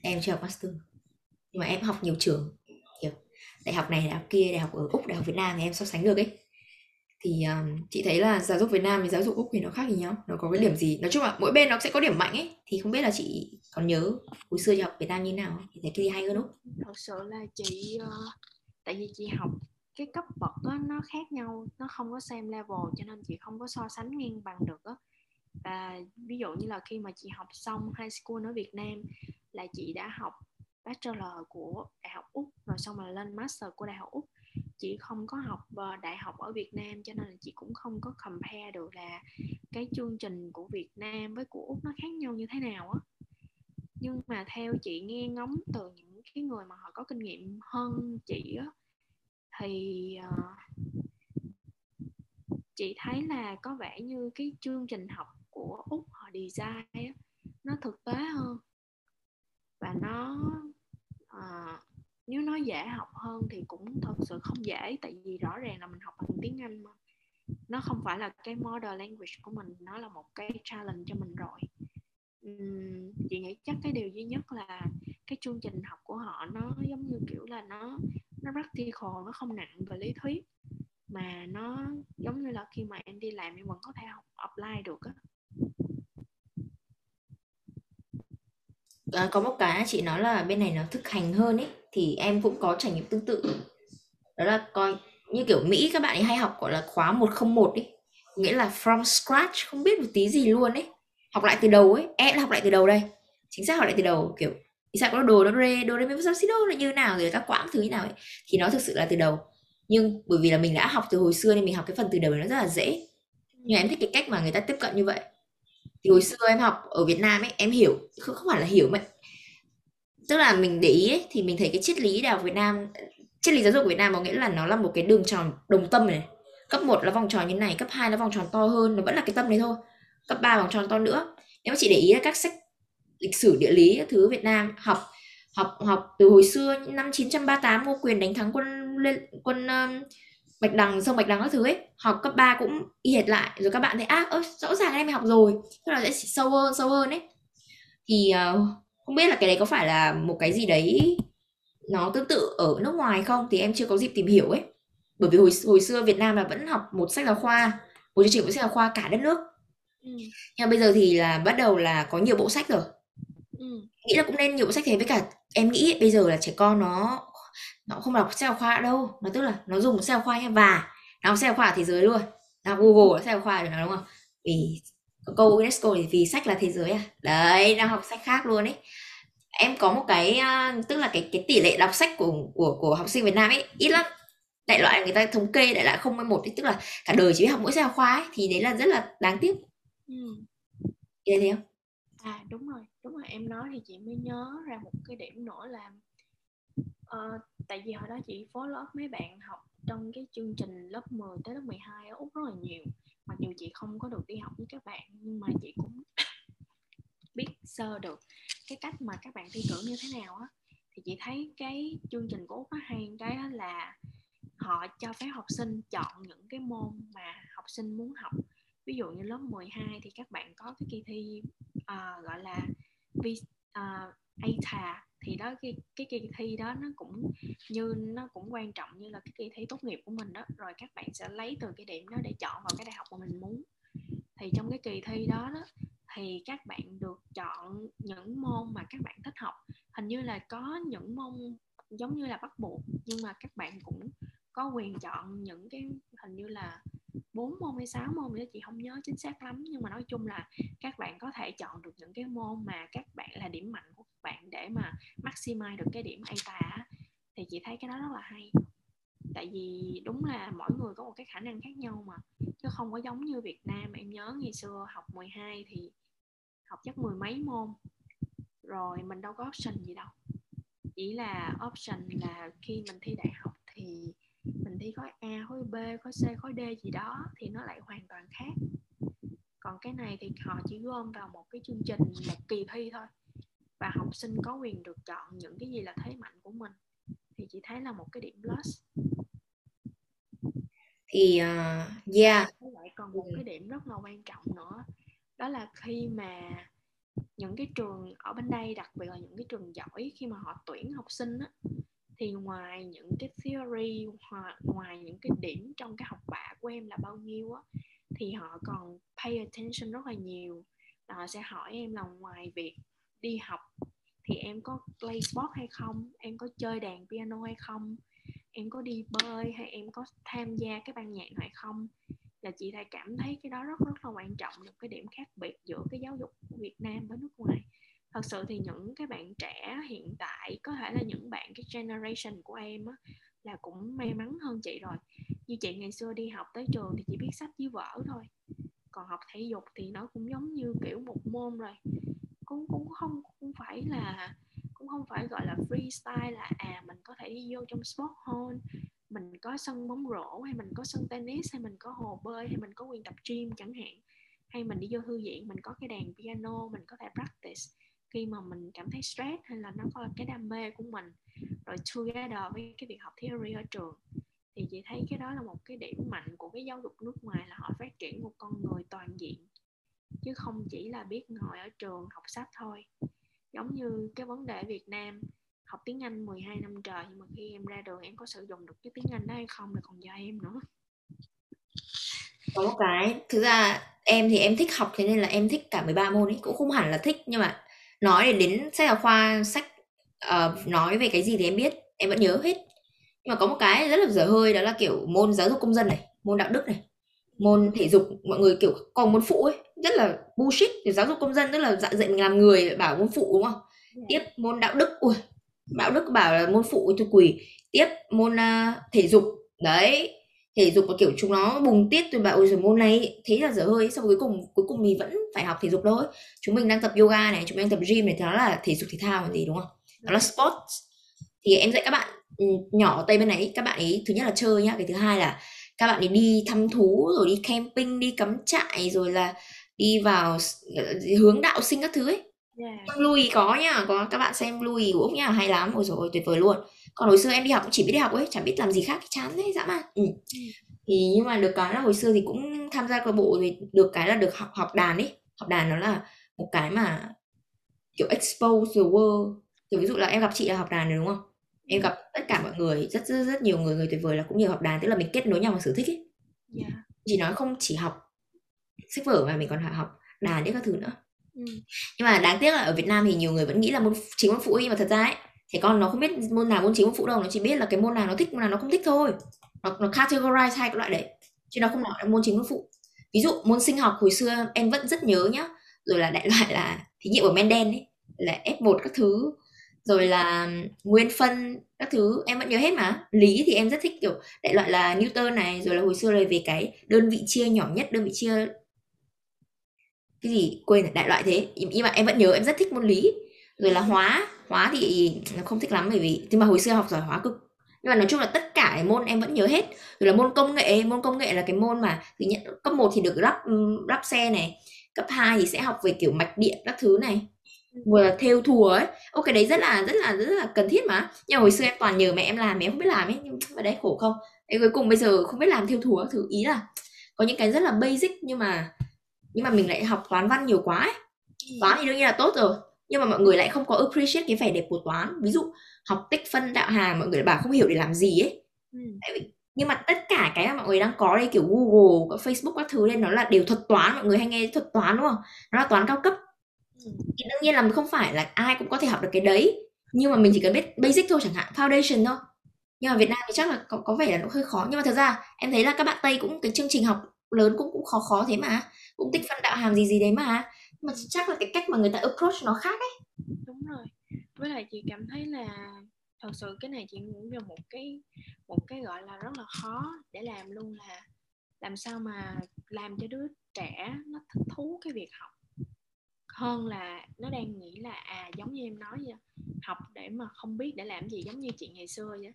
em chưa học master nhưng mà em học nhiều trường kiểu đại học này đại học kia đại học ở úc đại học việt nam thì em so sánh được ấy thì um, chị thấy là giáo dục Việt Nam và giáo dục Úc thì nó khác gì nhau? Nó có cái điểm gì? Nói chung là mỗi bên nó sẽ có điểm mạnh ấy. Thì không biết là chị còn nhớ hồi xưa chị học Việt Nam như nào thì thấy cái gì hay hơn Úc thật sự là chị uh, tại vì chị học cái cấp bậc đó, nó khác nhau nó không có same level cho nên chị không có so sánh ngang bằng được á. Và ví dụ như là khi mà chị học xong high school ở Việt Nam là chị đã học bachelor của đại học úc rồi xong rồi lên master của đại học úc chị không có học ờ, đại học ở Việt Nam cho nên là chị cũng không có compare được là cái chương trình của Việt Nam với của úc nó khác nhau như thế nào á. Nhưng mà theo chị nghe ngóng từ những cái người mà họ có kinh nghiệm hơn chị á thì uh, chị thấy là có vẻ như cái chương trình học của úc họ design á, nó thực tế hơn. Và nó à, nếu nó dễ học hơn thì cũng thật sự không dễ tại vì rõ ràng là mình học bằng tiếng Anh mà. Nó không phải là cái model language của mình nó là một cái challenge cho mình rồi. Uhm, chị nghĩ chắc cái điều duy nhất là cái chương trình học của họ nó giống như kiểu là nó nó practical nó không nặng về lý thuyết mà nó giống như là khi mà em đi làm em vẫn có thể học apply được á. À, có một cái chị nói là bên này nó thực hành hơn ấy thì em cũng có trải nghiệm tương tự. Đó là coi như kiểu Mỹ các bạn ấy hay học gọi là khóa 101 ấy nghĩa là from scratch không biết một tí gì luôn ấy học lại từ đầu ấy em học lại từ đầu đây. Chính xác học lại từ đầu kiểu sao có đồ nó rê đồ đấy mi phát đô là như nào rồi các quãng thứ như nào ấy. Thì nó thực sự là từ đầu. Nhưng bởi vì là mình đã học từ hồi xưa nên mình học cái phần từ đầu nó rất là dễ. Nhưng em thích cái cách mà người ta tiếp cận như vậy thì hồi xưa em học ở Việt Nam ấy em hiểu không, không phải là hiểu mà tức là mình để ý ấy, thì mình thấy cái triết lý đào Việt Nam triết lý giáo dục Việt Nam có nghĩa là nó là một cái đường tròn đồng tâm này. Cấp 1 là vòng tròn như này cấp 2 là vòng tròn to hơn nó vẫn là cái tâm đấy thôi. Cấp 3 vòng tròn to nữa. Nếu mà chị để ý là các sách lịch sử địa lý các thứ Việt Nam học học học từ hồi xưa năm 938 Ngô Quyền đánh thắng quân lên quân bạch đằng sông bạch đằng các thứ ấy học cấp 3 cũng y hệt lại. Rồi các bạn thấy à ơ, rõ ràng em học rồi tức là sẽ sâu hơn sâu hơn ấy. Thì uh, không biết là cái đấy có phải là một cái gì đấy nó tương tự ở nước ngoài không? Thì em chưa có dịp tìm hiểu ấy. Bởi vì hồi hồi xưa Việt Nam là vẫn học một sách giáo khoa một chương trình một sách giáo khoa cả đất nước. Ừ. nhưng bây giờ thì là bắt đầu là có nhiều bộ sách rồi. Ừ. nghĩ là cũng nên nhiều bộ sách thế với cả em nghĩ bây giờ là trẻ con nó nó không đọc sách giáo khoa đâu. Nó tức là nó dùng sách giáo khoa nha và nó học sách giáo khoa thế giới luôn. Nó google sách giáo khoa rồi nó đúng không? Vì câu UNESCO thì vì sách là thế giới à? Đấy đang học sách khác luôn ấy. Em có một cái tức là cái cái tỷ lệ đọc sách của của của học sinh Việt Nam ấy ít lắm. Đại loại người ta thống kê đại loại không một ấy, tức là cả đời chỉ học mỗi sách khoa ấy thì đấy là rất là đáng tiếc. Ừ. Vậy thế không? À đúng rồi, đúng rồi. Em nói thì chị mới nhớ ra một cái điểm nữa là uh, tại vì hồi đó chị follow up mấy bạn học trong cái chương trình lớp 10 tới lớp 12 ở Úc rất là nhiều. Mặc dù chị không có được đi học với các bạn nhưng mà chị cũng biết sơ được cái cách mà các bạn thi cử như thế nào á. Thì chị thấy cái chương trình của Úc nó hay cái đó là họ cho phép học sinh chọn những cái môn mà học sinh muốn học. Ví dụ như lớp 12 thì các bạn có cái kỳ thi uh, gọi là uh, ờ, ATA thì đó cái cái kỳ thi đó nó cũng như, nó cũng quan trọng như là cái kỳ thi tốt nghiệp của mình đó. Rồi các bạn sẽ lấy từ cái điểm đó để chọn vào cái đại học mà mình muốn. Thì trong cái kỳ thi đó đó, thì các bạn được chọn những môn mà các bạn thích học. Hình như là có những môn giống như là bắt buộc, nhưng mà các bạn cũng có quyền chọn những cái, hình như là bốn môn hay sáu môn nữa chị không nhớ chính xác lắm. Nhưng mà nói chung là các bạn có thể chọn được những cái môn mà các bạn là điểm mạnh của các bạn để mà maximize được cái điểm ATA thì chị thấy cái đó rất là hay. Tại vì đúng là mỗi người có một cái khả năng khác nhau mà. Chứ không có giống như Việt Nam, em nhớ ngày xưa học 12 thì học chắc mười mấy môn. Rồi mình đâu có option gì đâu. Chỉ là option là khi mình thi đại học thì mình thi khối A, khối B, khối C, khối D gì đó thì nó lại hoàn toàn khác. Còn cái này thì họ chỉ gom vào một cái chương trình một kỳ thi thôi. Và học sinh có quyền được chọn những cái gì là thế mạnh của mình. Thì chị thấy là một cái điểm plus thì uh, yeah. Lại còn một cái điểm rất là quan trọng nữa đó là khi mà những cái trường ở bên đây đặc biệt là những cái trường giỏi khi mà họ tuyển học sinh á, thì ngoài những cái theory hoặc ngoài những cái điểm trong cái học bạ của em là bao nhiêu á, thì họ còn pay attention rất là nhiều. Họ sẽ hỏi em là ngoài việc đi học thì em có play sport hay không, em có chơi đàn piano hay không, em có đi bơi hay em có tham gia cái ban nhạc hay không, là chị thầy cảm thấy cái đó rất rất là quan trọng một cái điểm khác biệt giữa cái giáo dục của Việt Nam với nước ngoài thật sự thì những cái bạn trẻ hiện tại có thể là những bạn cái generation của em á, là cũng may mắn hơn chị rồi. Như chị ngày xưa đi học tới trường thì chỉ biết sách với vở thôi. Còn học thể dục thì nó cũng giống như kiểu một môn rồi. Cũng cũng không cũng phải là cũng không phải gọi là freestyle là à mình có thể đi vô trong sport hall mình có sân bóng rổ hay mình có sân tennis hay mình có hồ bơi hay mình có quyền tập gym chẳng hạn. Hay mình đi vô thư viện mình có cái đàn piano mình có thể practice khi mà mình cảm thấy stress hay là nó có là cái đam mê của mình, rồi together với cái việc học theory ở trường, thì chị thấy cái đó là một cái điểm mạnh của cái giáo dục nước ngoài là họ phát triển một con người toàn diện, chứ không chỉ là biết ngồi ở trường học sách thôi. Giống như cái vấn đề Việt Nam, học tiếng Anh 12 năm trời nhưng mà khi em ra đường em có sử dụng được cái tiếng Anh đó hay không là còn do em nữa. Có một cái, thực ra em thì em thích học thế nên là em thích cả 13 môn ấy, cũng không hẳn là thích nhưng mà nói để đến sách giáo khoa sách uh, nói về cái gì thì em biết em vẫn nhớ hết. Nhưng mà có một cái rất là dở hơi đó là kiểu môn giáo dục công dân này môn đạo đức này môn thể dục mọi người kiểu còn môn phụ ấy rất là bullshit. Để giáo dục công dân tức là dạy dạy mình làm người bảo môn phụ đúng không? Yeah. tiếp môn đạo đức ui đạo đức bảo là môn phụ thôi quỷ tiếp môn uh, thể dục đấy thể dục và kiểu chúng nó bùng tiết tôi bảo ôi rồi môn này thế là dở hơi. Sau cuối cùng cuối cùng mình vẫn phải học thể dục thôi. Chúng mình đang tập yoga này chúng mình đang tập gym này thì nó là thể dục thể thao gì đúng không? Nó là sports. Thì em dạy các bạn ừ, nhỏ tây bên này các bạn ấy thứ nhất là chơi nhá cái thứ hai là các bạn ấy đi thăm thú rồi đi camping đi cắm trại rồi là đi vào ờ, hướng đạo sinh các thứ ấy. Yeah. Louis có nhá có các bạn xem Louis của Úc nhá hay lắm. Ôi rồi tuyệt vời luôn còn hồi xưa em đi học cũng chỉ biết đi học ấy chẳng biết làm gì khác chán thế dã man ừ. ừ. thì nhưng mà được cái là hồi xưa thì cũng tham gia câu bộ thì được cái là được học học đàn ấy học đàn nó là một cái mà kiểu expose the world kiểu ví dụ là em gặp chị là học đàn rồi đúng không em gặp tất cả mọi người rất rất rất nhiều người người tuyệt vời là cũng nhiều học đàn tức là mình kết nối nhau bằng sở thích ấy yeah. chỉ nói không chỉ học sách vở mà mình còn học đàn những các thứ nữa ừ. nhưng mà đáng tiếc là ở Việt Nam thì nhiều người vẫn nghĩ là môn chính môn phụ nhưng mà thật ra ấy thì con nó không biết môn nào môn chính môn phụ đâu nó chỉ biết là cái môn nào nó thích môn nào nó không thích thôi. Nó, nó categorize hai cái loại đấy chứ nó không nói là môn chính môn phụ. Ví dụ môn sinh học hồi xưa em vẫn rất nhớ nhá. Rồi là đại loại là thí nghiệm của Mendel ấy là F1 các thứ. Rồi là nguyên phân các thứ em vẫn nhớ hết mà. Lý thì em rất thích kiểu đại loại là Newton này rồi là hồi xưa rồi về cái đơn vị chia nhỏ nhất đơn vị chia cái gì quên đại loại thế. Nhưng mà em vẫn nhớ em rất thích môn lý. Rồi là hóa hóa thì không thích lắm bởi vì, nhưng mà hồi xưa học giỏi hóa cực. Nhưng mà nói chung là tất cả cái môn em vẫn nhớ hết. Rồi là môn công nghệ, môn công nghệ là cái môn mà thứ nhất cấp 1 thì được lắp lắp ừ, xe này, cấp 2 thì sẽ học về kiểu mạch điện các thứ này. Vừa là theo thùa ấy. Ok đấy rất là rất là rất là cần thiết mà. Nhưng mà hồi xưa em toàn nhờ mẹ em làm, mẹ em không biết làm ấy, nhưng mà đấy khổ không. Đấy cuối cùng bây giờ không biết làm theo thùa thứ. Ý là có những cái rất là basic nhưng mà nhưng mà mình lại học toán văn nhiều quá ấy. Toán thì đương nhiên là tốt rồi nhưng mà mọi người lại không có appreciate cái vẻ đẹp của toán. Ví dụ học tích phân đạo hàm mọi người lại bảo không hiểu để làm gì ấy. Ừ. nhưng mà tất cả cái mà mọi người đang có đây kiểu Google, các Facebook các thứ lên nó là đều thuật toán mọi người hay nghe thuật toán đúng không? Nó là toán cao cấp. Thì đương nhiên là không phải là ai cũng có thể học được cái đấy. Nhưng mà mình chỉ cần biết basic thôi chẳng hạn foundation thôi. Nhưng mà Việt Nam thì chắc là có, có vẻ là nó hơi khó. Nhưng mà thật ra em thấy là các bạn Tây cũng cái chương trình học lớn cũng cũng khó khó thế mà. Cũng tích phân đạo hàm gì gì đấy mà mà chắc là cái cách mà người ta approach nó khác ấy đúng rồi. Với lại chị cảm thấy là thật sự cái này chị nghĩ là một cái một cái gọi là rất là khó để làm luôn là làm sao mà làm cho đứa trẻ nó thích thú cái việc học. Hơn là nó đang nghĩ là à giống như em nói vậy, học để mà không biết để làm gì giống như chị ngày xưa vậy.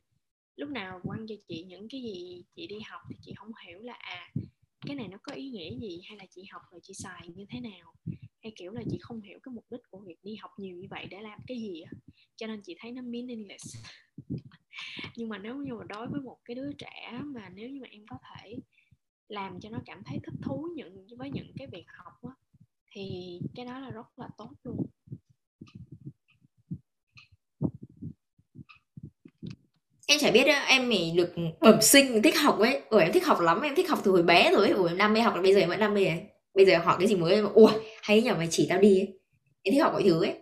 Lúc nào quăng cho chị những cái gì chị đi học thì chị không hiểu là à cái này nó có ý nghĩa gì hay là chị học rồi chị xài như thế nào? Hay kiểu là chị không hiểu cái mục đích của việc đi học nhiều như vậy để làm cái gì cho nên chị thấy nó meaningless. Nhưng mà nếu như mà đối với một cái đứa trẻ mà nếu như mà em có thể làm cho nó cảm thấy thích thú những với những cái việc học á, thì cái đó là rất là tốt luôn chả biết em mình được bẩm sinh thích học ấy. Ủa em thích học lắm em thích học từ hồi bé rồi ấy. Ủa em đam mê học là bây giờ em vẫn đam mê ấy. bây giờ hỏi cái gì mới? Ủa hay nhờ mày chỉ tao đi ấy. Em thích học mọi thứ ấy.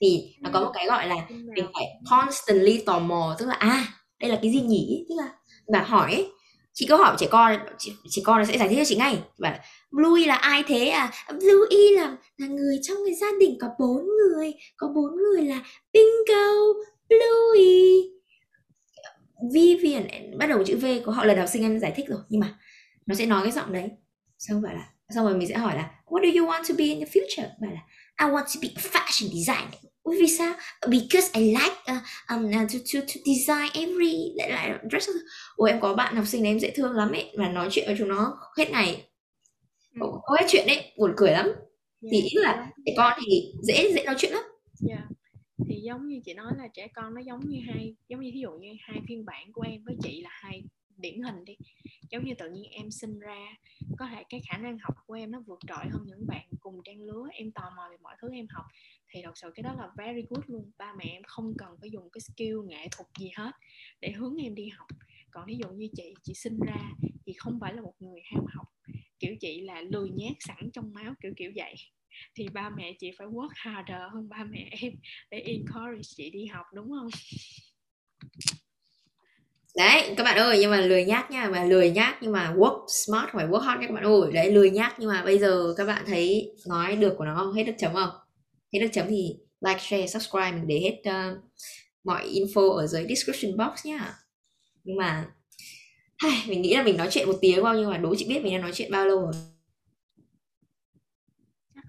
Thì nó có một cái gọi là mình phải constantly tò mò tức là à đây là cái gì nhỉ? Tức là và hỏi ấy. Chị có hỏi trẻ con chị, chị con nó sẽ giải thích cho chị ngay. Và Bluey là ai thế à? Bluey là là người trong cái gia đình có bốn người có bốn người là Bingo Bluey Vivian bắt đầu chữ V của họ lần học sinh em giải thích rồi nhưng mà nó sẽ nói cái giọng đấy. Xong bảo là xong rồi mình sẽ hỏi là what do you want to be in the future? Bảo là I want to be fashion designer. Vì sao? Because I like uh, um, uh, to, to, to design every lại lại dress ủa em có bạn học sinh này em dễ thương lắm ấy và nói chuyện với chúng nó hết ngày. Ừ. có hết chuyện đấy buồn cười lắm. Yeah, thì ý là trẻ con thì dễ dễ nói chuyện lắm. Yeah giống như chị nói là trẻ con nó giống như hai, giống như ví dụ như hai phiên bản của em với chị là hai điển hình đi. Giống như tự nhiên em sinh ra, có thể cái khả năng học của em nó vượt trội hơn những bạn cùng trang lứa, em tò mò về mọi thứ em học. Thì thật sự cái đó là very good luôn. Ba mẹ em không cần phải dùng cái skill nghệ thuật gì hết để hướng em đi học. Còn ví dụ như chị chị sinh ra, chị không phải là một người ham học. Kiểu chị là lười nhát sẵn trong máu, kiểu kiểu vậy thì ba mẹ chị phải work harder hơn ba mẹ em để encourage chị đi học đúng không? Đấy các bạn ơi nhưng mà lười nhác nha mà lười nhác nhưng mà work smart phải work hard các bạn. Ơi đấy lười nhác nhưng mà bây giờ các bạn thấy nói được của nó không? Hết được chấm không? Hết được chấm thì like share subscribe mình để hết uh, mọi info ở dưới description box nhá. Nhưng mà hay, mình nghĩ là mình nói chuyện một tiếng bao nhưng mà đố chị biết mình đang nói chuyện bao lâu rồi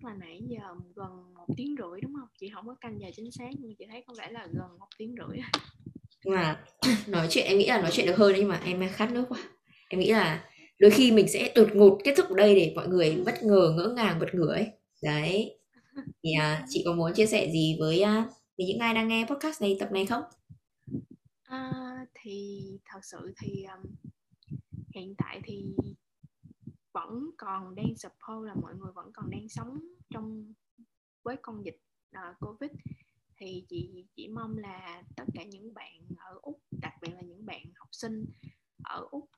chắc là nãy giờ gần một tiếng rưỡi đúng không? Chị không có canh giờ chính xác nhưng chị thấy có vẻ là gần một tiếng rưỡi. Nhưng mà nói chuyện em nghĩ là nói chuyện được hơn nhưng mà em khát nước quá. Em nghĩ là đôi khi mình sẽ đột ngột kết thúc ở đây để mọi người bất ngờ ngỡ ngàng bật ngửa ấy. Đấy. Thì à, chị có muốn chia sẻ gì với à, với những ai đang nghe podcast này tập này không? À, thì thật sự thì um, hiện tại thì vẫn còn đang suppose là mọi người vẫn còn đang sống trong với con dịch uh, covid. Thì chị chỉ mong là tất cả những bạn ở úc đặc biệt là những bạn học sinh ở úc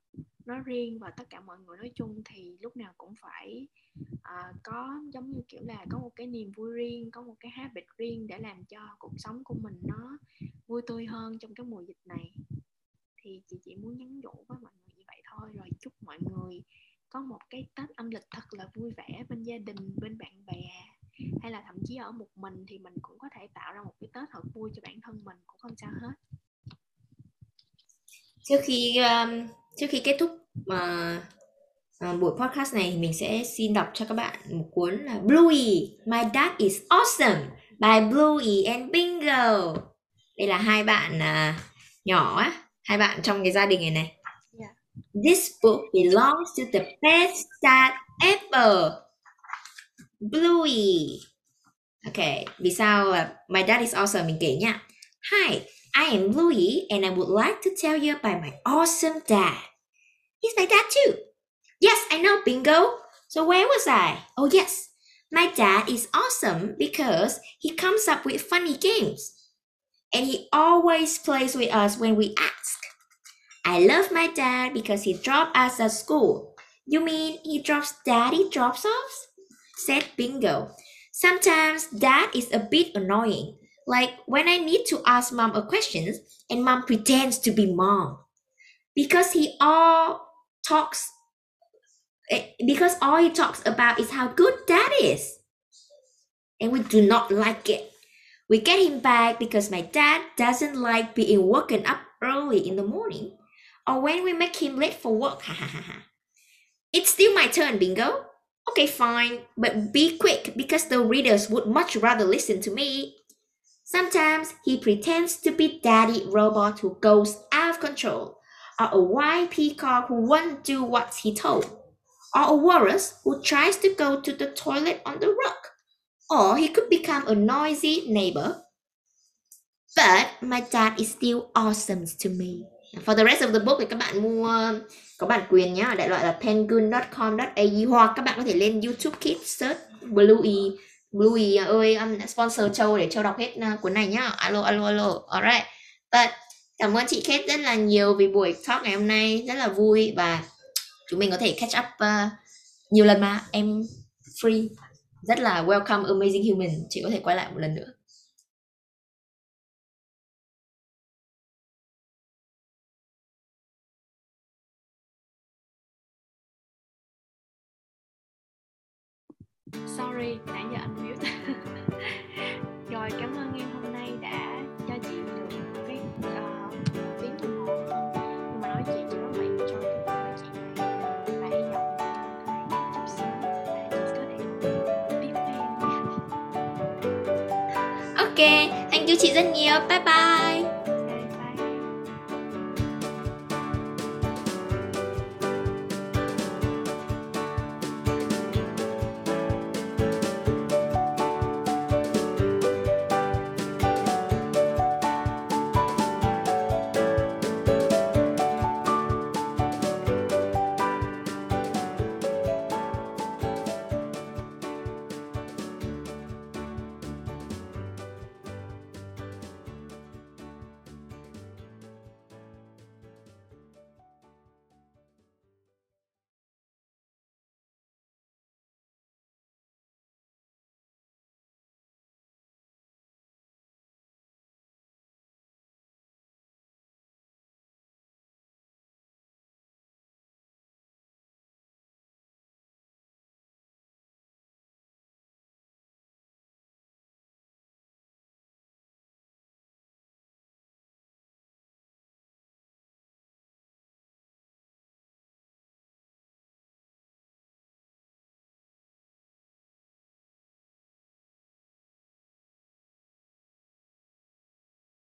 nói riêng và tất cả mọi người nói chung thì lúc nào cũng phải uh, có giống như kiểu là có một cái niềm vui riêng có một cái habit riêng để làm cho cuộc sống của mình nó vui tươi hơn trong cái mùa dịch này. Thì chị chỉ muốn nhắn nhủ với mọi người như vậy thôi rồi chúc mọi người có một cái tết âm lịch thật là vui vẻ bên gia đình bên bạn bè hay là thậm chí ở một mình thì mình cũng có thể tạo ra một cái tết thật vui cho bản thân mình cũng không sao hết trước khi um, trước khi kết thúc uh, uh, buổi podcast này mình sẽ xin đọc cho các bạn một cuốn là Bluey My Dad is Awesome by Bluey and Bingo đây là hai bạn uh, nhỏ á hai bạn trong cái gia đình này này. This book belongs to the best dad ever Bluey Okay, vì sao My Dad is Awesome mình kể Hi, I am Bluey and I would like to tell you about my awesome dad. He's my dad too. Yes, I know, bingo. So where was I? Oh, yes. My dad is awesome because he comes up with funny games. And he always plays with us when we ask. I love my dad because he dropped us at school. You mean he drops daddy drops off? Said Bingo. Sometimes dad is a bit annoying like when I need to ask mom a question and mom pretends to be mom because he all talks eh, because all he talks about is how good dad is. And we do not like it. We get him back because my dad doesn't like being woken up early in the morning or when we make him late for work. it's still my turn, bingo. Okay, fine, but be quick because the readers would much rather listen to me. Sometimes he pretends to be daddy robot who goes out of control, or a white peacock who won't do what he told, or a walrus who tries to go to the toilet on the rock. Or he could become a noisy neighbor. But my dad is still awesome to me. For the rest of the book thì các bạn mua có bản quyền nhá, đại loại là penguin.com.au hoặc các bạn có thể lên YouTube Kids search Bluey Bluey à, ơi um, sponsor Châu để Châu đọc hết uh, cuốn này nhá. Alo alo alo. Alright. But Cảm ơn chị Kate rất là nhiều vì buổi talk ngày hôm nay rất là vui và chúng mình có thể catch up uh, nhiều lần mà. Em free. Rất là welcome amazing human. Chị có thể quay lại một lần nữa. Sorry nãy giờ anh mute. Rồi cảm ơn em hôm nay đã cho chị được một cái uh, tiếng đồng hồ. Hơn nhưng mà nói chuyện chị rất là enjoy cái cuộc nói chuyện này. Và hy vọng trong thời gian sắp sớm là chị có thể tiếp theo. ok thank you chị rất nhiều. Bye bye.